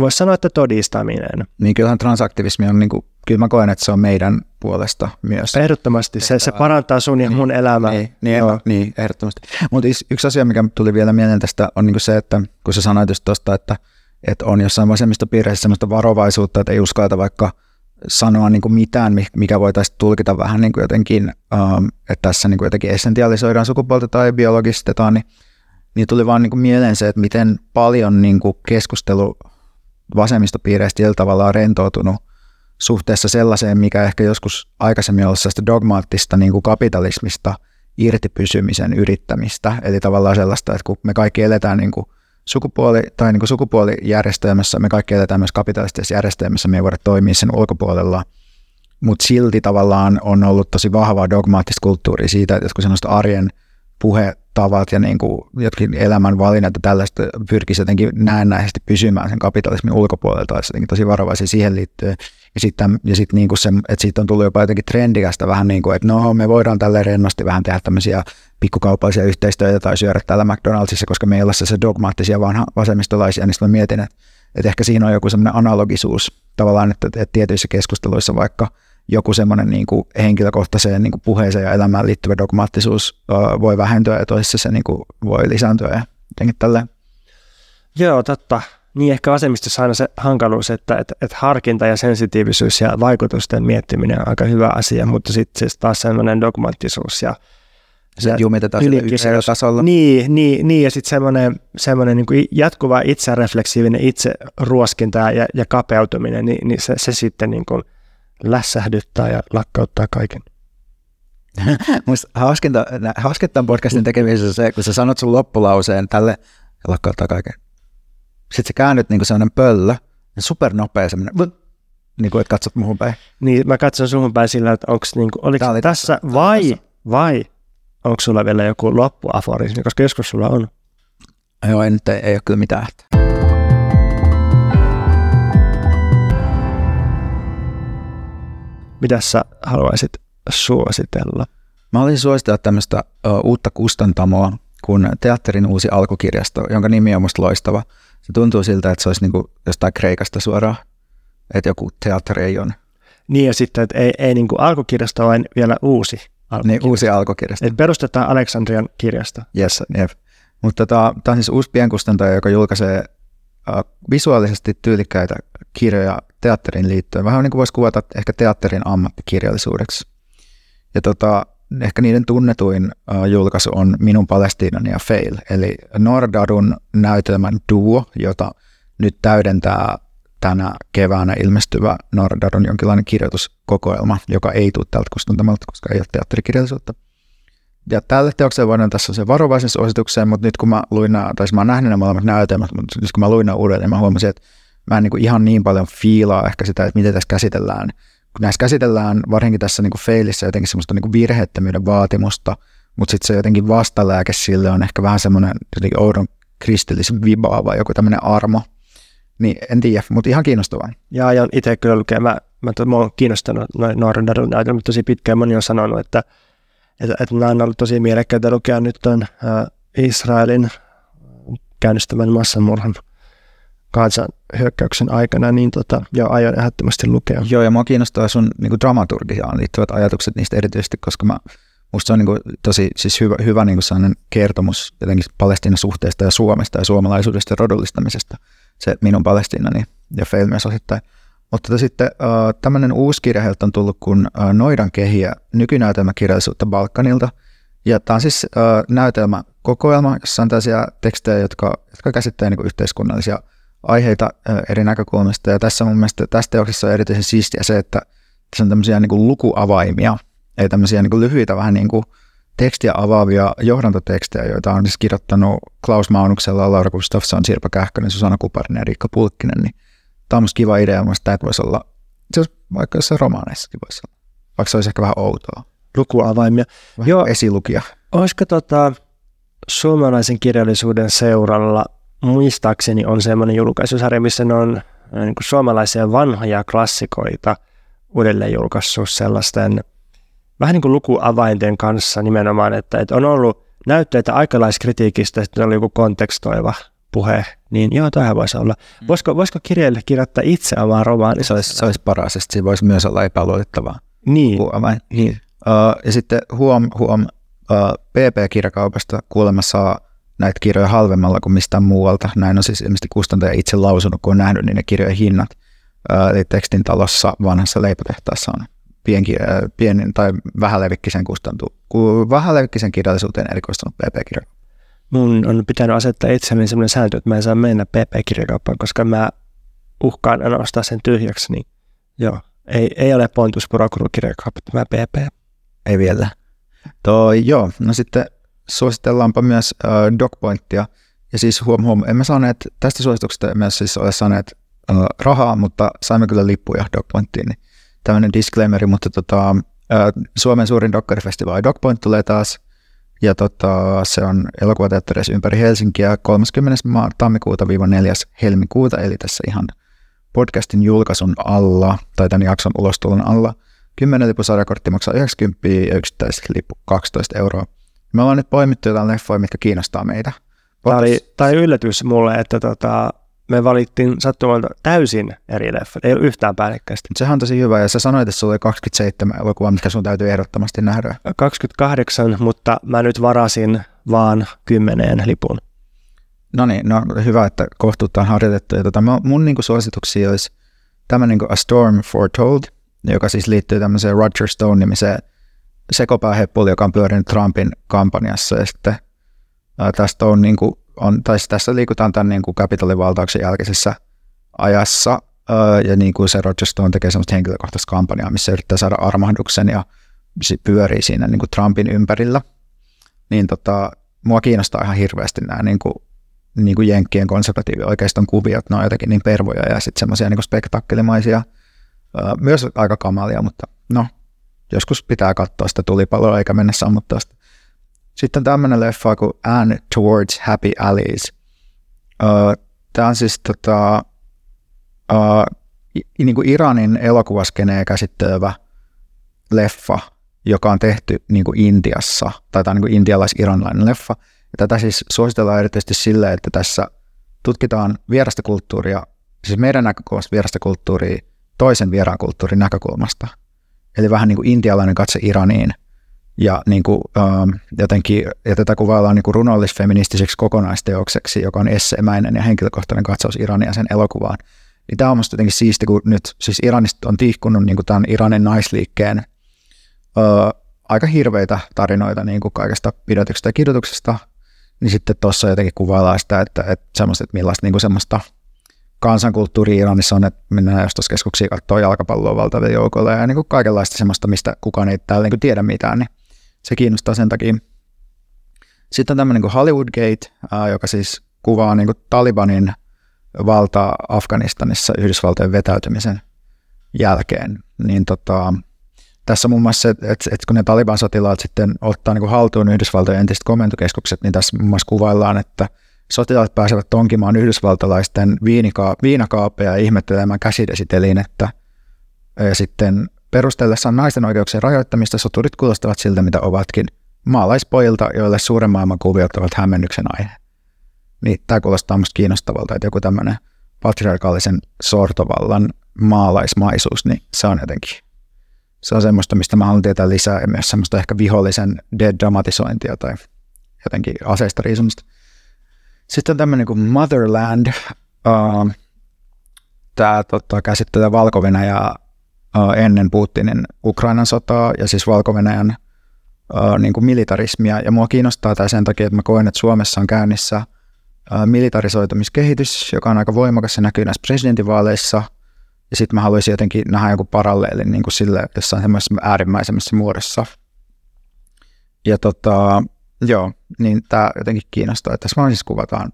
voisi sanoa, että todistaminen. Niin kyllähän transaktivismi on, niin kuin, kyllä mä koen, että se on meidän puolesta myös. Ehdottomasti, se, se parantaa sun ja niin, mun elämää. Niin, niin, niin ehdottomasti. Mutta yksi asia, mikä tuli vielä mieleen tästä, on niin se, että kun sä sanoit just tuosta, että, että on jossain vasemmistopiireissä sellaista varovaisuutta, että ei uskalleta vaikka sanoa niin kuin mitään, mikä voitaisiin tulkita vähän niin kuin jotenkin, ähm, että tässä niin kuin jotenkin essentialisoidaan sukupuolta tai biologistetaan, niin, niin tuli vaan niin kuin mieleen se, että miten paljon niin kuin keskustelu vasemmistopiireistä tällä tavalla on rentoutunut suhteessa sellaiseen, mikä ehkä joskus aikaisemmin ollut sellaista dogmaattista niin kuin kapitalismista irti pysymisen yrittämistä. Eli tavallaan sellaista, että kun me kaikki eletään niin kuin sukupuoli- tai niin kuin sukupuolijärjestelmässä, me kaikki eletään myös kapitalistisessa järjestelmässä, me ei voida toimia sen ulkopuolella, mutta silti tavallaan on ollut tosi vahvaa dogmaattista kulttuuria siitä, että jotkut sellaista arjen puhetavat ja niin kuin jotkin elämän valinnat ja tällaista pyrkisi jotenkin näennäisesti pysymään sen kapitalismin ulkopuolelta, tai jotenkin tosi varovaisia siihen liittyen. Ja sitten ja sit niin kuin se, että siitä on tullut jopa jotenkin trendikästä vähän niin kuin, että no me voidaan tälle rennosti vähän tehdä tämmöisiä pikkukaupallisia yhteistyötä tai syödä täällä McDonaldsissa, koska meillä on se dogmaattisia vanha vasemmistolaisia, niin sitten mä mietin, että, että ehkä siinä on joku semmoinen analogisuus tavallaan, että, että tietyissä keskusteluissa vaikka joku semmoinen niin kuin henkilökohtaiseen niin kuin puheeseen ja elämään liittyvä dogmaattisuus uh, voi vähentyä ja toisessa se niin kuin voi lisääntyä ja jotenkin tälleen. Joo, totta. Niin ehkä vasemmistossa aina se hankaluus, että, että, että harkinta ja sensitiivisyys ja vaikutusten miettiminen on aika hyvä asia, mutta sitten siis taas sellainen dogmaattisuus ja se jumitetaan sillä tasolla. Niin, niin, niin, ja sitten semmoinen, semmoinen niin jatkuva itserefleksiivinen itse ruoskinta ja, ja kapeutuminen, niin, niin se, se sitten niin kuin lässähdyttää ja lakkauttaa kaiken. Musta hauskinta, hauskinta podcastin tekemisessä se, kun sä sanot sun loppulauseen tälle ja lakkauttaa kaiken. Sitten sä käännyt niin sellainen pöllö, ja supernopea semmoinen, niin kuin, että katsot muuhun päin. Niin, mä katson suhun päin sillä, että onko niin kuin, oliko oli tässä, tässä vai, vai onko sulla vielä joku loppuaforismi, koska joskus sulla on. Joo, ei, nyt ei, ei ole kyllä mitään. Mitä sä haluaisit suositella? Mä olisin suositella tämmöistä uh, uutta kustantamoa kuin Teatterin uusi alkukirjasto, jonka nimi on musta loistava. Se tuntuu siltä, että se olisi niinku jostain Kreikasta suoraan, että joku teatteri ei ole. Niin ja sitten, että ei, ei niinku alkukirjasto, vaan vielä uusi niin, uusi alkukirjasto. Et perustetaan Aleksandrian kirjasto. Yes, jep. Mutta tota, tämä on siis uusi pienkustantaja, joka julkaisee visuaalisesti tyylikkäitä kirjoja teatterin liittyen. Vähän niin kuin voisi kuvata ehkä teatterin ammattikirjallisuudeksi. Ja tota, ehkä niiden tunnetuin julkaisu on Minun Palestiinan ja Fail, eli Nordadun näytelmän duo, jota nyt täydentää tänä keväänä ilmestyvä Nordadon jonkinlainen kirjoituskokoelma, joka ei tule tältä kustantamalta, koska ei ole teatterikirjallisuutta. Ja tälle teokselle voidaan tässä se varovaisen suositukseen, mutta nyt kun mä luin nämä, tai siis mä oon nähnyt nämä molemmat näytelmät, mutta nyt kun mä luin nämä uudelleen, niin mä huomasin, että mä en niin kuin ihan niin paljon fiilaa ehkä sitä, että miten tässä käsitellään. Kun näissä käsitellään varsinkin tässä niin kuin failissä jotenkin semmoista niin kuin virheettömyyden vaatimusta, mutta sitten se jotenkin vastalääke sille on ehkä vähän semmoinen jotenkin oudon kristillisen vibaava, joku tämmöinen armo, niin en tiedä, mutta ihan kiinnostavaa. Ja aion itse kyllä lukea. Mä, mä, mä oon kiinnostanut noin Northern näytelmät tosi pitkään. Moni on sanonut, että, että, että nämä on ollut tosi mielekkäitä lukea nyt äh, Israelin käynnistämän massamurhan kansan hyökkäyksen aikana, niin tota, jo aion ehdottomasti lukea. Joo, ja mua kiinnostaa sun niin kuin dramaturgiaan liittyvät ajatukset niistä erityisesti, koska mä, musta se on niin kuin, tosi siis hyvä, hyvä niin kuin kertomus jotenkin Palestiinan suhteesta ja Suomesta ja suomalaisuudesta ja rodullistamisesta – se minun Palestiinani ja Fail myös osittain. Mutta sitten äh, tämmöinen uusi kirja heiltä on tullut kuin äh, Noidan kehiä nykynäytelmäkirjallisuutta Balkanilta. Ja tämä on siis äh, näytelmäkokoelma, jossa on tällaisia tekstejä, jotka, jotka käsittävät niin yhteiskunnallisia aiheita eri näkökulmista. Ja tässä mun mielestä tässä teoksessa on erityisen siistiä se, että tässä on tämmöisiä niin lukuavaimia, ei tämmöisiä niin lyhyitä vähän niin kuin tekstiä avaavia johdantotekstejä, joita on siis kirjoittanut Klaus Maunuksella, Laura Gustafsson, Sirpa Kähkönen, Susanna Kuparinen ja Riikka Pulkkinen, niin tämä on kiva idea, mutta tämä voisi olla, se olisi vaikka jossain romaaneissakin voisi olla, vaikka se olisi ehkä vähän outoa. Lukuavaimia. Vähän Joo, esilukija. Olisiko tota, suomalaisen kirjallisuuden seuralla, muistaakseni on semmoinen julkaisusarja, missä ne on äh, niin kuin suomalaisia vanhoja klassikoita uudelleen julkaissut sellaisten – vähän niin kuin lukuavainten kanssa nimenomaan, että, että on ollut näytteitä aikalaiskritiikistä, että oli joku kontekstoiva puhe, niin joo, tähän voisi olla. Mm. Voisiko, voisiko kirjailija kirjoittaa itse omaa romaani? Se olisi, se olisi paras, että se voisi myös olla epäluotettavaa. Niin. niin. Uh, ja sitten huom, huom, uh, PP-kirjakaupasta kuulemma saa näitä kirjoja halvemmalla kuin mistään muualta. Näin on siis ilmeisesti kustantaja itse lausunut, kun on nähnyt niiden kirjojen hinnat. Uh, eli tekstin talossa vanhassa leipotehtaassa on pienki, uh, pienin tai vähälevikkisen kustantu, vähälevikkisen kirjallisuuteen erikoistunut PP-kirja. Mun on pitänyt asettaa itselleni sellainen sääntö, että mä en saa mennä PP-kirjakauppaan, koska mä uhkaan nostaa sen tyhjäksi, niin joo, ei, ei ole Prokuru kirjakauppa tämä PP. Ei vielä. Toi, joo, no sitten suositellaanpa myös äh, DocPointia. Ja siis huom, huom, emme saaneet, tästä suosituksesta emme siis ole saaneet äh, rahaa, mutta saimme kyllä lippuja DocPointiin. Niin tämmöinen disclaimeri, mutta tota, äh, Suomen suurin dokkarifestivaali DocPoint tulee taas. Ja tota, se on elokuvateatterissa ympäri Helsinkiä 30. tammikuuta 4. helmikuuta, eli tässä ihan podcastin julkaisun alla, tai tämän jakson ulostulon alla. 10 lipusarjakortti maksaa 90 ja lippu 12 euroa. Me ollaan nyt poimittu jotain leffoja, mitkä kiinnostaa meitä. Tämä oli, tämä oli yllätys mulle, että tota, me valittiin sattumalta täysin eri leffat, ei ole yhtään päällekkäistä. Sehän on tosi hyvä, ja sä sanoit, että sulla oli 27 elokuvaa, mitkä sun täytyy ehdottomasti nähdä. 28, mutta mä nyt varasin vaan kymmeneen lipun. No niin, no hyvä, että kohtuutta on harjoitettu. Ja tota, mun niin suosituksia olisi tämä niin A Storm Foretold, joka siis liittyy tämmöiseen Roger Stone-nimiseen sekopääheppuli, joka on pyörinyt Trumpin kampanjassa. Ja sitten ää, tästä on, niin kuin, on, tai siis tässä liikutaan tämän niin Capitolin valtauksen jälkeisessä ajassa. Ja niin kuin se Roger Stone tekee semmoista henkilökohtaista kampanjaa, missä yrittää saada armahduksen ja pyörii siinä niin kuin Trumpin ympärillä. Niin tota, mua kiinnostaa ihan hirveästi nämä niin kuin niin kuin Jenkkien konservatiivioikeiston kuviot, ne on jotenkin niin pervoja ja sitten semmoisia niin spektaakkelimaisia, myös aika kamalia, mutta no, joskus pitää katsoa sitä tulipaloa eikä mennä sammuttaa sitä. Sitten tämmöinen leffa kuin Anne Towards Happy Alleys. Tämä on siis tota, niin kuin Iranin elokuvaskeneen käsittelevä leffa, joka on tehty niin kuin Intiassa, tai tämä on niin intialais-iranlainen leffa, ja tätä siis suositellaan erityisesti sille, että tässä tutkitaan vierasta kulttuuria, siis meidän näkökulmasta vierasta kulttuuria toisen vieraan kulttuurin näkökulmasta. Eli vähän niin kuin intialainen katse Iraniin. Ja, niin kuin, ähm, jotenkin, ja tätä kuvaillaan niin kuin runollis-feministiseksi kokonaisteokseksi, joka on esseemäinen ja henkilökohtainen katsaus Irania sen elokuvaan. Niin tämä on minusta jotenkin siisti, kun nyt siis Iranista on tihkunut niin kuin tämän Iranin naisliikkeen ö, aika hirveitä tarinoita niin kuin kaikesta pidätyksestä ja kirjoituksesta, niin sitten tuossa jotenkin kuvaillaan sitä, että, että semmoista, että millaista niin kuin semmoista kansankulttuuri Iranissa on, että mennään ostoskeskuksia katsoa jalkapalloa valtavia joukolla ja niin kuin kaikenlaista semmoista, mistä kukaan ei täällä niin kuin tiedä mitään, niin se kiinnostaa sen takia. Sitten on tämmöinen kuin Hollywood Gate, joka siis kuvaa niin kuin Talibanin valtaa Afganistanissa Yhdysvaltojen vetäytymisen jälkeen. Niin tota, tässä muun muassa, että, että, kun ne Taliban sotilaat sitten ottaa niin kuin haltuun Yhdysvaltojen entiset komentokeskukset, niin tässä muun muassa kuvaillaan, että sotilaat pääsevät tonkimaan yhdysvaltalaisten viinika- viinakaapeja ja ihmettelemään käsidesitelinettä. Ja sitten perustellessaan naisten oikeuksien rajoittamista soturit kuulostavat siltä, mitä ovatkin maalaispojilta, joille suuren maailman kuviot ovat hämmennyksen aihe. Niin tämä kuulostaa minusta kiinnostavalta, että joku tämmöinen patriarkaalisen sortovallan maalaismaisuus, niin se on jotenkin se on semmoista, mistä mä haluan tietää lisää ja myös semmoista ehkä vihollisen dead-dramatisointia tai jotenkin aseista riisumista. Sitten on tämmöinen kuin Motherland. Uh, Tämä tota, käsittelee valko uh, ennen Putinin Ukrainan sotaa ja siis valko niin kuin militarismia. Ja mua kiinnostaa tämä sen takia, että mä koen, että Suomessa on käynnissä militarisoitumiskehitys, joka on aika voimakas. Se näkyy näissä presidentinvaaleissa – ja sitten mä haluaisin jotenkin nähdä joku paralleelin niin kuin sille jossain semmoisessa äärimmäisemmässä muodossa. Ja tota, joo, niin tämä jotenkin kiinnostaa. Että tässä vaan siis kuvataan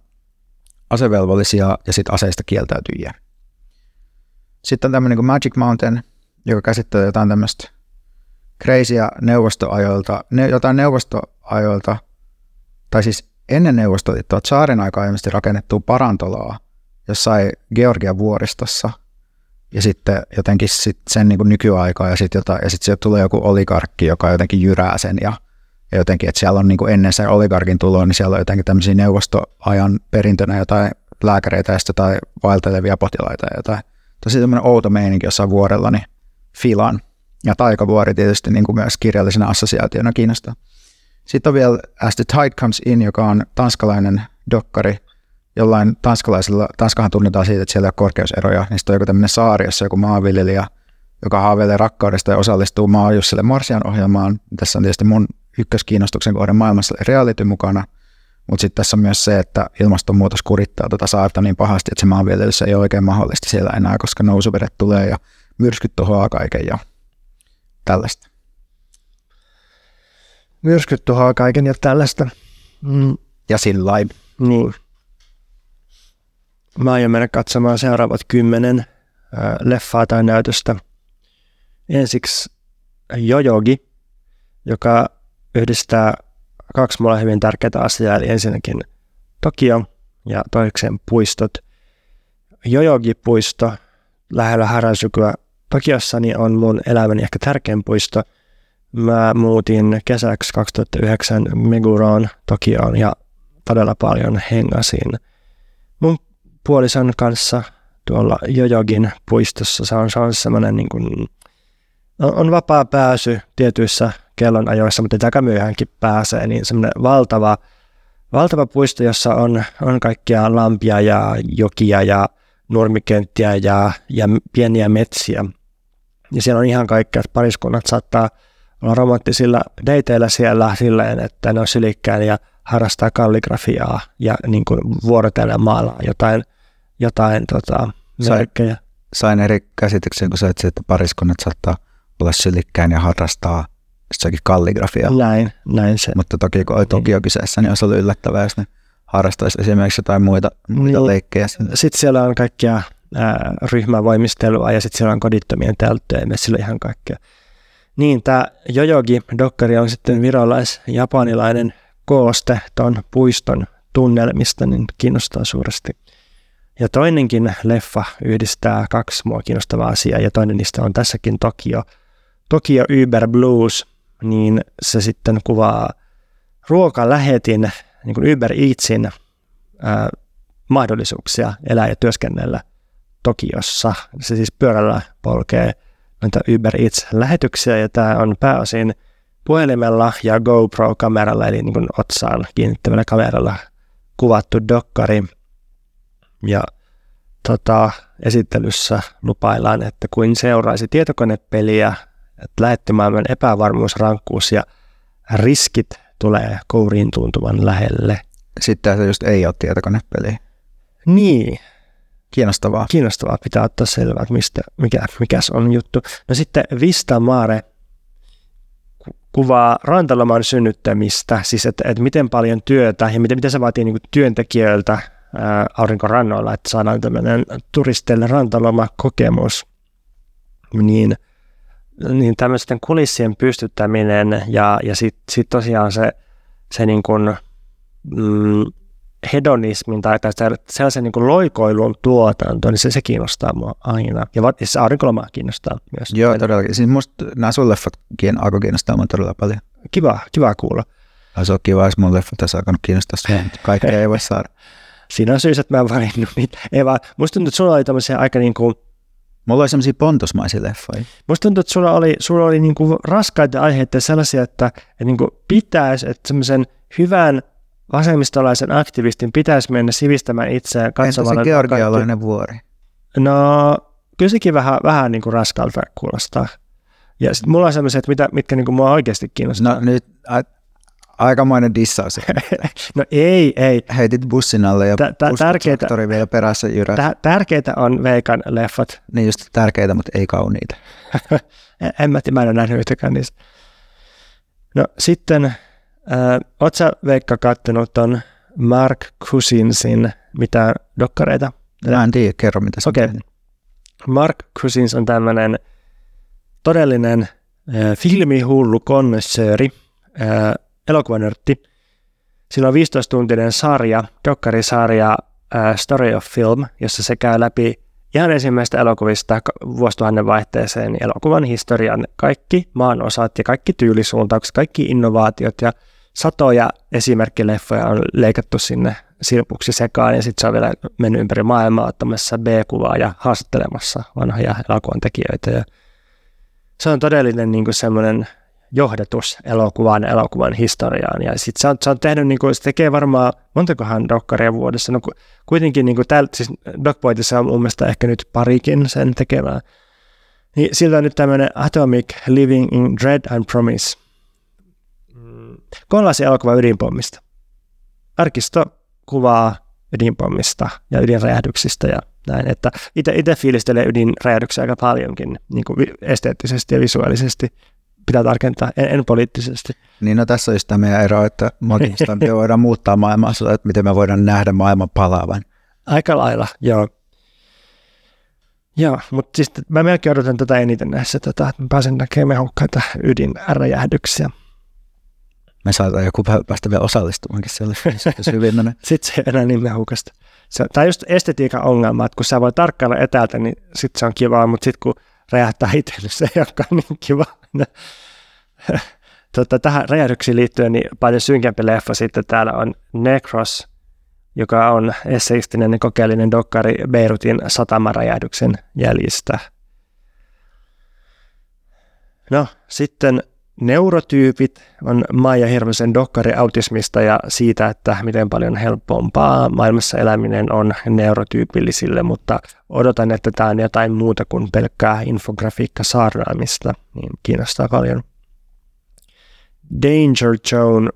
asevelvollisia ja sitten aseista kieltäytyjiä. Sitten on tämmöinen kuin Magic Mountain, joka käsittelee jotain tämmöistä crazyä neuvostoajoilta, ne, jotain neuvostoajoilta, tai siis ennen Neuvostoliittoa Tsaarin aikaa ilmeisesti rakennettua parantolaa jossain Georgian vuoristossa – ja sitten jotenkin sit sen niin kuin nykyaikaa ja sitten sit sieltä tulee joku oligarkki, joka jotenkin jyrää sen ja Ja jotenkin, että siellä on niin kuin ennen se oligarkin tuloa, niin siellä on jotenkin tämmöisiä neuvostoajan perintönä jotain lääkäreitä ja sitten jotain vaeltelevia potilaita ja jotain. Tosi tämmöinen outo meininki jossain vuorella, niin filan. Ja taikavuori tietysti niin kuin myös kirjallisena assosiaationa kiinnostaa. Sitten on vielä As the Tide Comes In, joka on tanskalainen dokkari, jollain tanskalaisilla, Tanskahan tunnetaan siitä, että siellä ole korkeuseroja, niin sitten on joku tämmöinen saari, jossa joku maanviljelijä, joka haaveilee rakkaudesta ja osallistuu Maajussille Marsian ohjelmaan. Tässä on tietysti mun ykköskiinnostuksen kohde maailmassa reality mukana, mutta sitten tässä on myös se, että ilmastonmuutos kurittaa tuota saarta niin pahasti, että se maanviljelys ei ole oikein mahdollista siellä enää, koska nousuvedet tulee ja myrskyt tuhoaa kaiken ja tällaista. Myrskyt tuhoaa kaiken ja tällaista. Mm. Ja sillä Niin. Mä aion mennä katsomaan seuraavat kymmenen äh, leffaa tai näytöstä. Ensiksi Jojogi, joka yhdistää kaksi mulle hyvin tärkeää asiaa, eli ensinnäkin Tokio ja toisekseen puistot. Jojogi-puisto lähellä Harajukua Tokiossa niin on mun elämäni ehkä tärkein puisto. Mä muutin kesäksi 2009 Meguroon Tokioon ja todella paljon hengasin mun puolison kanssa tuolla Jojogin puistossa. Se on, se on semmoinen niin kuin, on vapaa pääsy tietyissä kellonajoissa, mutta aika myöhänkin pääsee, niin semmoinen valtava, valtava puisto, jossa on, on kaikkia lampia ja jokia ja nurmikenttiä ja, ja pieniä metsiä. Ja siellä on ihan kaikkea, että pariskunnat saattaa olla romanttisilla dateilla siellä silleen, että ne on sylikkään ja harrastaa kalligrafiaa ja niin kuin vuorotellen maalaa jotain, jotain tota, merkkejä. Sain eri käsityksen, kun sä että pariskunnat saattaa olla sylikkään ja harrastaa jossakin kalligrafiaa. Näin, näin se. Mutta toki kun oli Tokio kyseessä, niin olisi ollut yllättävää, jos ne harrastaisi esimerkiksi jotain muita, muita niin. leikkejä. Sitten siellä on kaikkia ää, ryhmävoimistelua ja sitten siellä on kodittomien telttoja ja sillä ihan kaikkea. Niin, tämä Jojogi-dokkari on sitten virolais-japanilainen kooste tuon puiston tunnelmista, niin kiinnostaa suuresti. Ja toinenkin leffa yhdistää kaksi mua kiinnostavaa asiaa, ja toinen niistä on tässäkin Tokio. Tokio Uber Blues, niin se sitten kuvaa ruokalähetin, niin kuin Uber Eatsin ää, mahdollisuuksia elää ja työskennellä Tokiossa. Se siis pyörällä polkee noita Uber Eats-lähetyksiä, ja tämä on pääosin puhelimella ja GoPro-kameralla, eli niin otsaan kiinnittävällä kameralla kuvattu dokkari. Ja tota, esittelyssä lupaillaan, että kuin seuraisi tietokonepeliä, että lähettimaailman epävarmuus, rankkuus ja riskit tulee kouriin tuntuvan lähelle. Sitten se just ei ole tietokonepeli. Niin. Kiinnostavaa. Kiinnostavaa pitää ottaa selvää, että mistä, mikä, mikäs on juttu. No sitten Vista Mare kuvaa rantaloman synnyttämistä, siis että, että miten paljon työtä ja miten, miten se vaatii niin työntekijöiltä aurinkorannoilla, että saadaan tämmöinen turisteille rantaloma-kokemus. Niin, niin tämmöisten kulissien pystyttäminen ja, ja sitten sit tosiaan se, se niin kuin, mm, hedonismin tai, tai sellaisen niin kuin loikoilun tuotanto, niin se, se kiinnostaa mua aina. Ja se aurinkolomaa kiinnostaa myös. Joo, todellakin. Siis musta nämä sun leffatkin alkoi kiinnostaa mua todella paljon. Kiva, kiva kuulla. Se on kiva, jos mun leffat tässä alkanut kiinnostaa sinua, mutta kaikkea ei voi saada. Siinä on syys, että mä en valinnut niitä. Ei vaan, musta tuntuu, että sulla oli tämmöisiä aika niin kuin Mulla oli semmoisia pontosmaisia leffoja. Musta tuntuu, että sulla oli, sulla oli niin kuin raskaita aiheita sellaisia, että, että niin kuin pitäisi, että semmoisen hyvän vasemmistolaisen aktivistin pitäisi mennä sivistämään itseään katsomalla... Entä se georgialainen kaikki... vuori? No, kyllä sekin vähän, vähän niin kuin raskalta kuulostaa. Ja sitten mulla on sellaiset, mitä, mitkä niin kuin mua oikeasti kiinnostaa. No nyt a, aikamoinen dissaus. no ei, ei. Heitit bussin alle ja tärkeitä, vielä perässä jyrät. Tärkeitä on Veikan leffat. Niin just tärkeitä, mutta ei kauniita. en mä, mä en ole nähnyt yhtäkään niistä. No sitten Äh, Oletko sä Veikka kattonut ton Mark Cousinsin mitä dokkareita? Mä en tiedä, kerro mitä se okay. Mark Cousins on tämmöinen todellinen äh, filmihullu konnessööri, äh, elokuvanörtti. Sillä on 15-tuntinen sarja, dokkarisarja äh, Story of Film, jossa se käy läpi ihan ensimmäistä elokuvista vuosituhannen vaihteeseen elokuvan historian kaikki maanosat ja kaikki tyylisuuntaukset, kaikki innovaatiot ja satoja esimerkkileffoja on leikattu sinne silpuksi sekaan ja sitten se on vielä mennyt ympäri maailmaa ottamassa B-kuvaa ja haastattelemassa vanhoja elokuvan tekijöitä. Ja se on todellinen niin kuin semmoinen johdatus elokuvan elokuvan historiaan. Ja sitten se on, se on tehnyt, niin kuin, se tekee varmaan montakohan dokkaria vuodessa. No kuitenkin niin kuin siis Dogpointissa on mun mielestä ehkä nyt parikin sen tekemään. Niin sillä on nyt tämmöinen Atomic Living in Dread and Promise. Kollaasi elokuva ydinpommista. Arkisto kuvaa ydinpommista ja ydinräjähdyksistä ja näin, että itse fiilistelee ydinräjähdyksiä aika paljonkin niin kuin esteettisesti ja visuaalisesti pitää tarkentaa, en, en poliittisesti. Niin no tässä on just tämä meidän ero, että me voidaan muuttaa maailmaa, että miten me voidaan nähdä maailman palaavan. Aika lailla, joo. Joo, mutta siis mä melkein odotan tätä eniten näissä, tätä, että mä pääsen näkemään mehukkaita ydinräjähdyksiä. Me saadaan joku päästä vielä osallistumaankin sellaiseen, jos hyvin sitten se ei enää niin mehukasta. Tämä on just estetiikan ongelma, että kun sä voit tarkkailla etäältä, niin sitten se on kivaa, mutta sitten kun räjähtää itse, niin se ei olekaan niin kiva. tota, tähän räjähdyksiin liittyen niin paljon synkempi leffa sitten täällä on Necros, joka on esseistinen ja kokeellinen dokkari Beirutin satamaräjähdyksen jäljistä. No, sitten Neurotyypit on Maija Hirvosen dokkari autismista ja siitä, että miten paljon helpompaa maailmassa eläminen on neurotyypillisille, mutta odotan, että tämä on jotain muuta kuin pelkkää infografiikka saarnaamista, niin kiinnostaa paljon. Danger Zone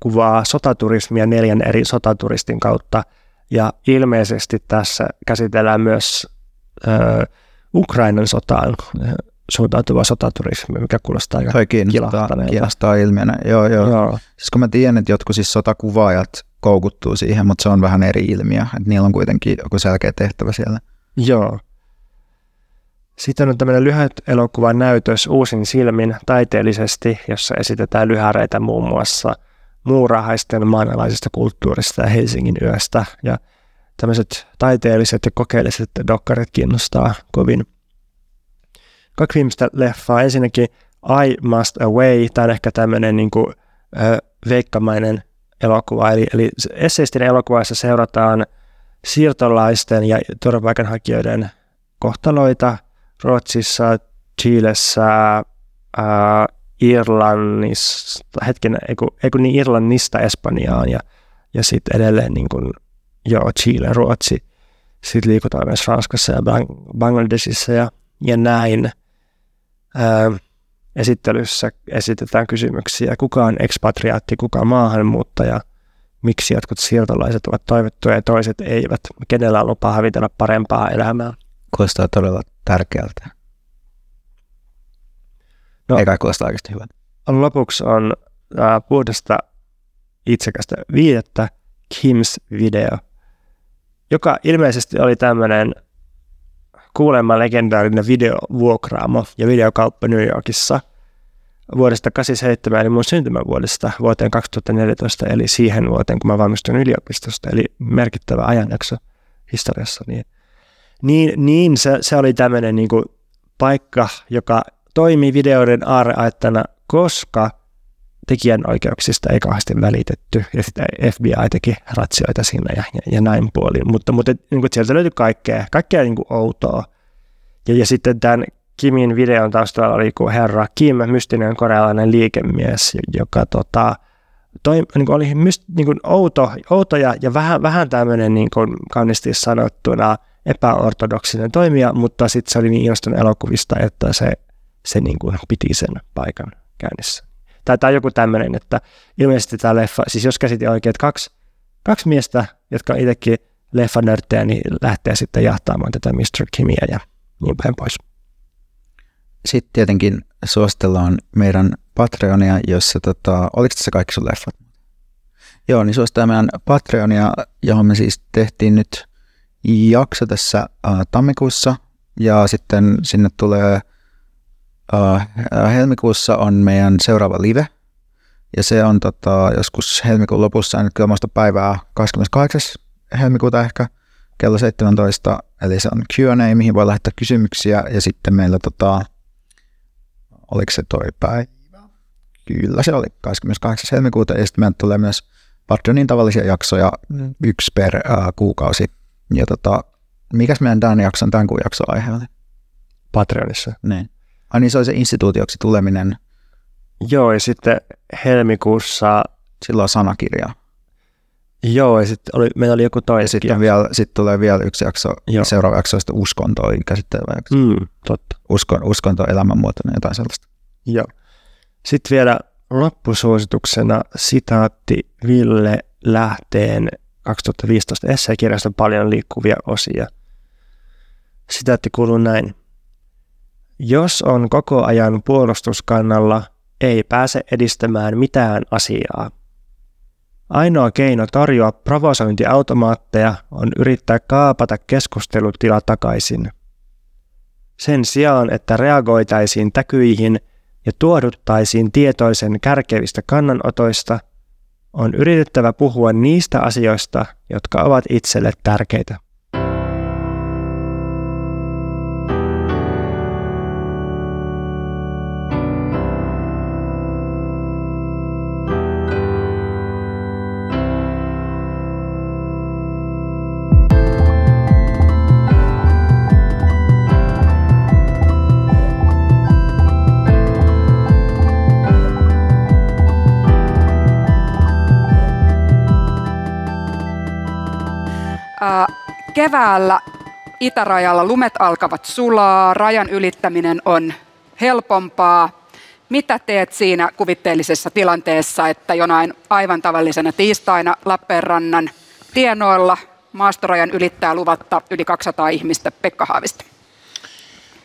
kuvaa sotaturismia neljän eri sotaturistin kautta ja ilmeisesti tässä käsitellään myös ö, Ukrainan sotaan suuntautuva sotaturismi, mikä kuulostaa aika Toi kiinnostaa, kiinnostaa ilmiönä. Joo, joo. joo. Siis kun mä tiedän, että jotkut siis sotakuvaajat koukuttuu siihen, mutta se on vähän eri ilmiö. Että niillä on kuitenkin joku selkeä tehtävä siellä. Joo. Sitten on tämmöinen lyhyt elokuvan näytös uusin silmin taiteellisesti, jossa esitetään lyhäreitä muun muassa muurahaisten maanalaisesta kulttuurista ja Helsingin yöstä. Ja tämmöiset taiteelliset ja kokeelliset dokkarit kiinnostaa kovin kaksi viimeistä leffaa. Ensinnäkin I Must Away, tämä on ehkä tämmöinen niin kuin, ö, veikkamainen elokuva, eli, eli esseistinen elokuva, jossa seurataan siirtolaisten ja turvapaikanhakijoiden kohtaloita Ruotsissa, Chilessä, äh, Irlannissa, hetken, ei kun niin Irlannista Espanjaan ja, ja sitten edelleen niin kuin, joo, Chile, Ruotsi. Sitten liikutaan myös Ranskassa ja Bangladesissa ja, ja näin esittelyssä esitetään kysymyksiä, kuka on ekspatriaatti, kuka on maahanmuuttaja, miksi jotkut siirtolaiset ovat toivottuja ja toiset eivät, kenellä on lupa havitella parempaa elämää. Kuulostaa todella tärkeältä. No, Eikä kuulostaa oikeasti hyvältä. Lopuksi on äh, puhdasta itsekästä viidettä Kims video, joka ilmeisesti oli tämmöinen kuulemma legendaarinen videovuokraamo ja videokauppa New Yorkissa vuodesta 87 eli mun syntymävuodesta vuoteen 2014 eli siihen vuoteen kun mä valmistuin yliopistosta eli merkittävä ajanjakso historiassa. Niin, niin, niin se, se oli tämmöinen niin paikka, joka toimii videoiden aarreaittana, koska tekijänoikeuksista ei kauheasti välitetty, ja sitten FBI teki ratsioita sinne ja, ja, ja näin puolin. Mutta, mutta niin kuin sieltä löytyi kaikkea, kaikkea niin kuin outoa. Ja, ja sitten tämän Kimin videon taustalla oli kuin herra Kim, mystinen korealainen liikemies, joka tota, toi, niin kuin oli myst, niin kuin outo, outo ja, ja vähän, vähän tämmöinen niin kuin sanottuna epäortodoksinen toimija, mutta sitten se oli niin innostunut elokuvista, että se, se niin kuin piti sen paikan käynnissä tai, tai joku tämmöinen, että ilmeisesti tämä leffa, siis jos käsitin oikein, että kaksi, kaksi miestä, jotka on itsekin leffanörttejä, niin lähtee sitten jahtaamaan tätä Mr. Kimia ja niin päin pois. Sitten tietenkin suositellaan meidän Patreonia, jossa, tota, oliko tässä kaikki sun leffat? Joo, niin suositellaan meidän Patreonia, johon me siis tehtiin nyt jakso tässä äh, tammikuussa, ja sitten sinne tulee – Uh, helmikuussa on meidän seuraava live, ja se on tota, joskus helmikuun lopussa, nyt kyllä muista päivää 28. helmikuuta ehkä, kello 17, eli se on Q&A, mihin voi lähettää kysymyksiä, ja sitten meillä tota, oliko se toi päivä? Kyllä se oli, 28. helmikuuta, ja sitten meillä tulee myös Patreonin tavallisia jaksoja, mm. yksi per äh, kuukausi. Ja tota, mikäs meidän Dan jakson, tämän kuun jakso aihe oli? Patreonissa. Niin. Ai niin se oli se instituutioksi tuleminen. Joo, ja sitten helmikuussa... Silloin sanakirja. Joo, ja sitten oli, meillä oli joku toinen. Sitten vielä, sit tulee vielä yksi jakso, Joo. seuraava jakso, sitten uskontoa käsittelevä jakso. Mm, totta. Uskon, uskonto, elämänmuotoinen, jotain sellaista. Joo. Sitten vielä loppusuosituksena sitaatti Ville Lähteen 2015 esseekirjasta paljon liikkuvia osia. Sitaatti kuuluu näin. Jos on koko ajan puolustuskannalla, ei pääse edistämään mitään asiaa. Ainoa keino torjua provosointiautomaatteja on yrittää kaapata keskustelutila takaisin. Sen sijaan, että reagoitaisiin täkyihin ja tuoduttaisiin tietoisen kärkevistä kannanotoista, on yritettävä puhua niistä asioista, jotka ovat itselle tärkeitä. Keväällä itärajalla lumet alkavat sulaa, rajan ylittäminen on helpompaa. Mitä teet siinä kuvitteellisessa tilanteessa, että jonain aivan tavallisena tiistaina Lappeenrannan tienoilla maastorajan ylittää luvatta yli 200 ihmistä Pekka Haavista?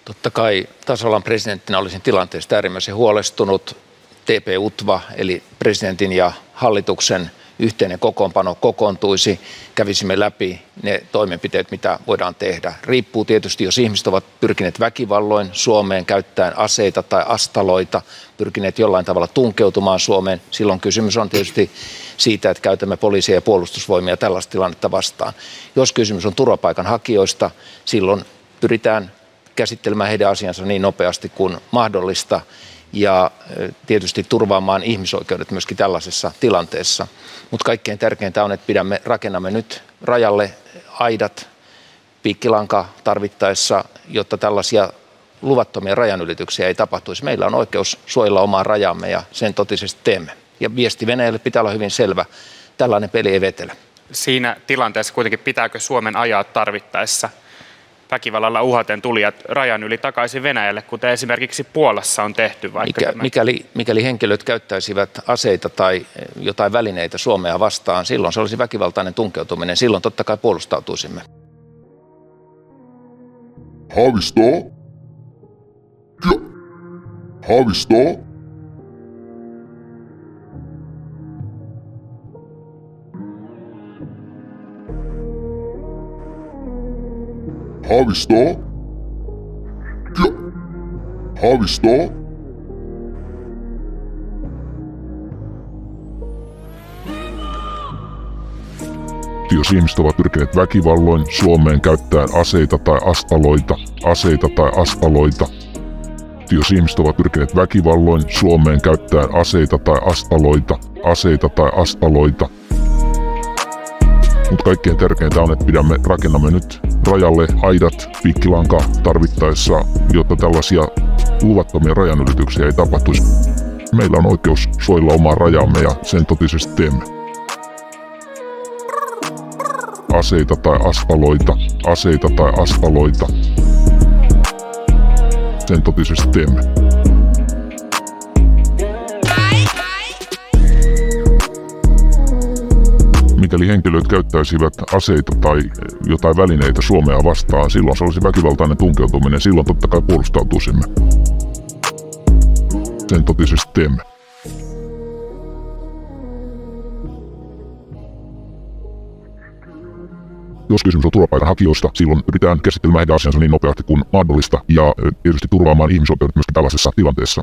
Totta kai tasavallan presidenttinä olisin tilanteesta äärimmäisen huolestunut. TP-UTVA eli presidentin ja hallituksen yhteinen kokoonpano kokoontuisi, kävisimme läpi ne toimenpiteet, mitä voidaan tehdä. Riippuu tietysti, jos ihmiset ovat pyrkineet väkivalloin Suomeen käyttäen aseita tai astaloita, pyrkineet jollain tavalla tunkeutumaan Suomeen. Silloin kysymys on tietysti siitä, että käytämme poliisia ja puolustusvoimia tällaista tilannetta vastaan. Jos kysymys on turvapaikanhakijoista, silloin pyritään käsittelemään heidän asiansa niin nopeasti kuin mahdollista ja tietysti turvaamaan ihmisoikeudet myöskin tällaisessa tilanteessa. Mutta kaikkein tärkeintä on, että pidämme, rakennamme nyt rajalle aidat, piikkilanka tarvittaessa, jotta tällaisia luvattomia rajanylityksiä ei tapahtuisi. Meillä on oikeus suojella omaa rajamme ja sen totisesti teemme. Ja viesti Venäjälle pitää olla hyvin selvä. Tällainen peli ei vetele. Siinä tilanteessa kuitenkin pitääkö Suomen ajaa tarvittaessa väkivallalla uhaten tulijat rajan yli takaisin Venäjälle, kuten esimerkiksi Puolassa on tehty. Vaikka Mikä, mikäli, mikäli henkilöt käyttäisivät aseita tai jotain välineitä Suomea vastaan, silloin se olisi väkivaltainen tunkeutuminen. Silloin totta kai puolustautuisimme. Haavisto? Ja. Haavisto? Haavisto? Ja. Haavisto? Jos ihmiset ovat pyrkineet väkivalloin Suomeen käyttäen aseita tai astaloita, aseita tai astaloita, jos ihmiset ovat pyrkineet väkivalloin Suomeen käyttäen aseita tai astaloita, aseita tai astaloita, mutta kaikkein tärkeintä on, että pidämme, rakennamme nyt rajalle aidat, piikkilanka tarvittaessa, jotta tällaisia luvattomia rajanylityksiä ei tapahtuisi. Meillä on oikeus suojella omaa rajamme ja sen totisesti teemme. Aseita tai aspaloita, aseita tai aspaloita. Sen totisesti teemme. Mikäli henkilöt käyttäisivät aseita tai jotain välineitä Suomea vastaan, silloin se olisi väkivaltainen tunkeutuminen, silloin totta kai puolustautuisimme. Sen totisesti teemme. Jos kysymys on turvapaikanhakijoista, silloin yritetään käsittelemään heidän asiansa niin nopeasti kuin mahdollista ja tietysti turvaamaan ihmisoikeudet myöskin tällaisessa tilanteessa.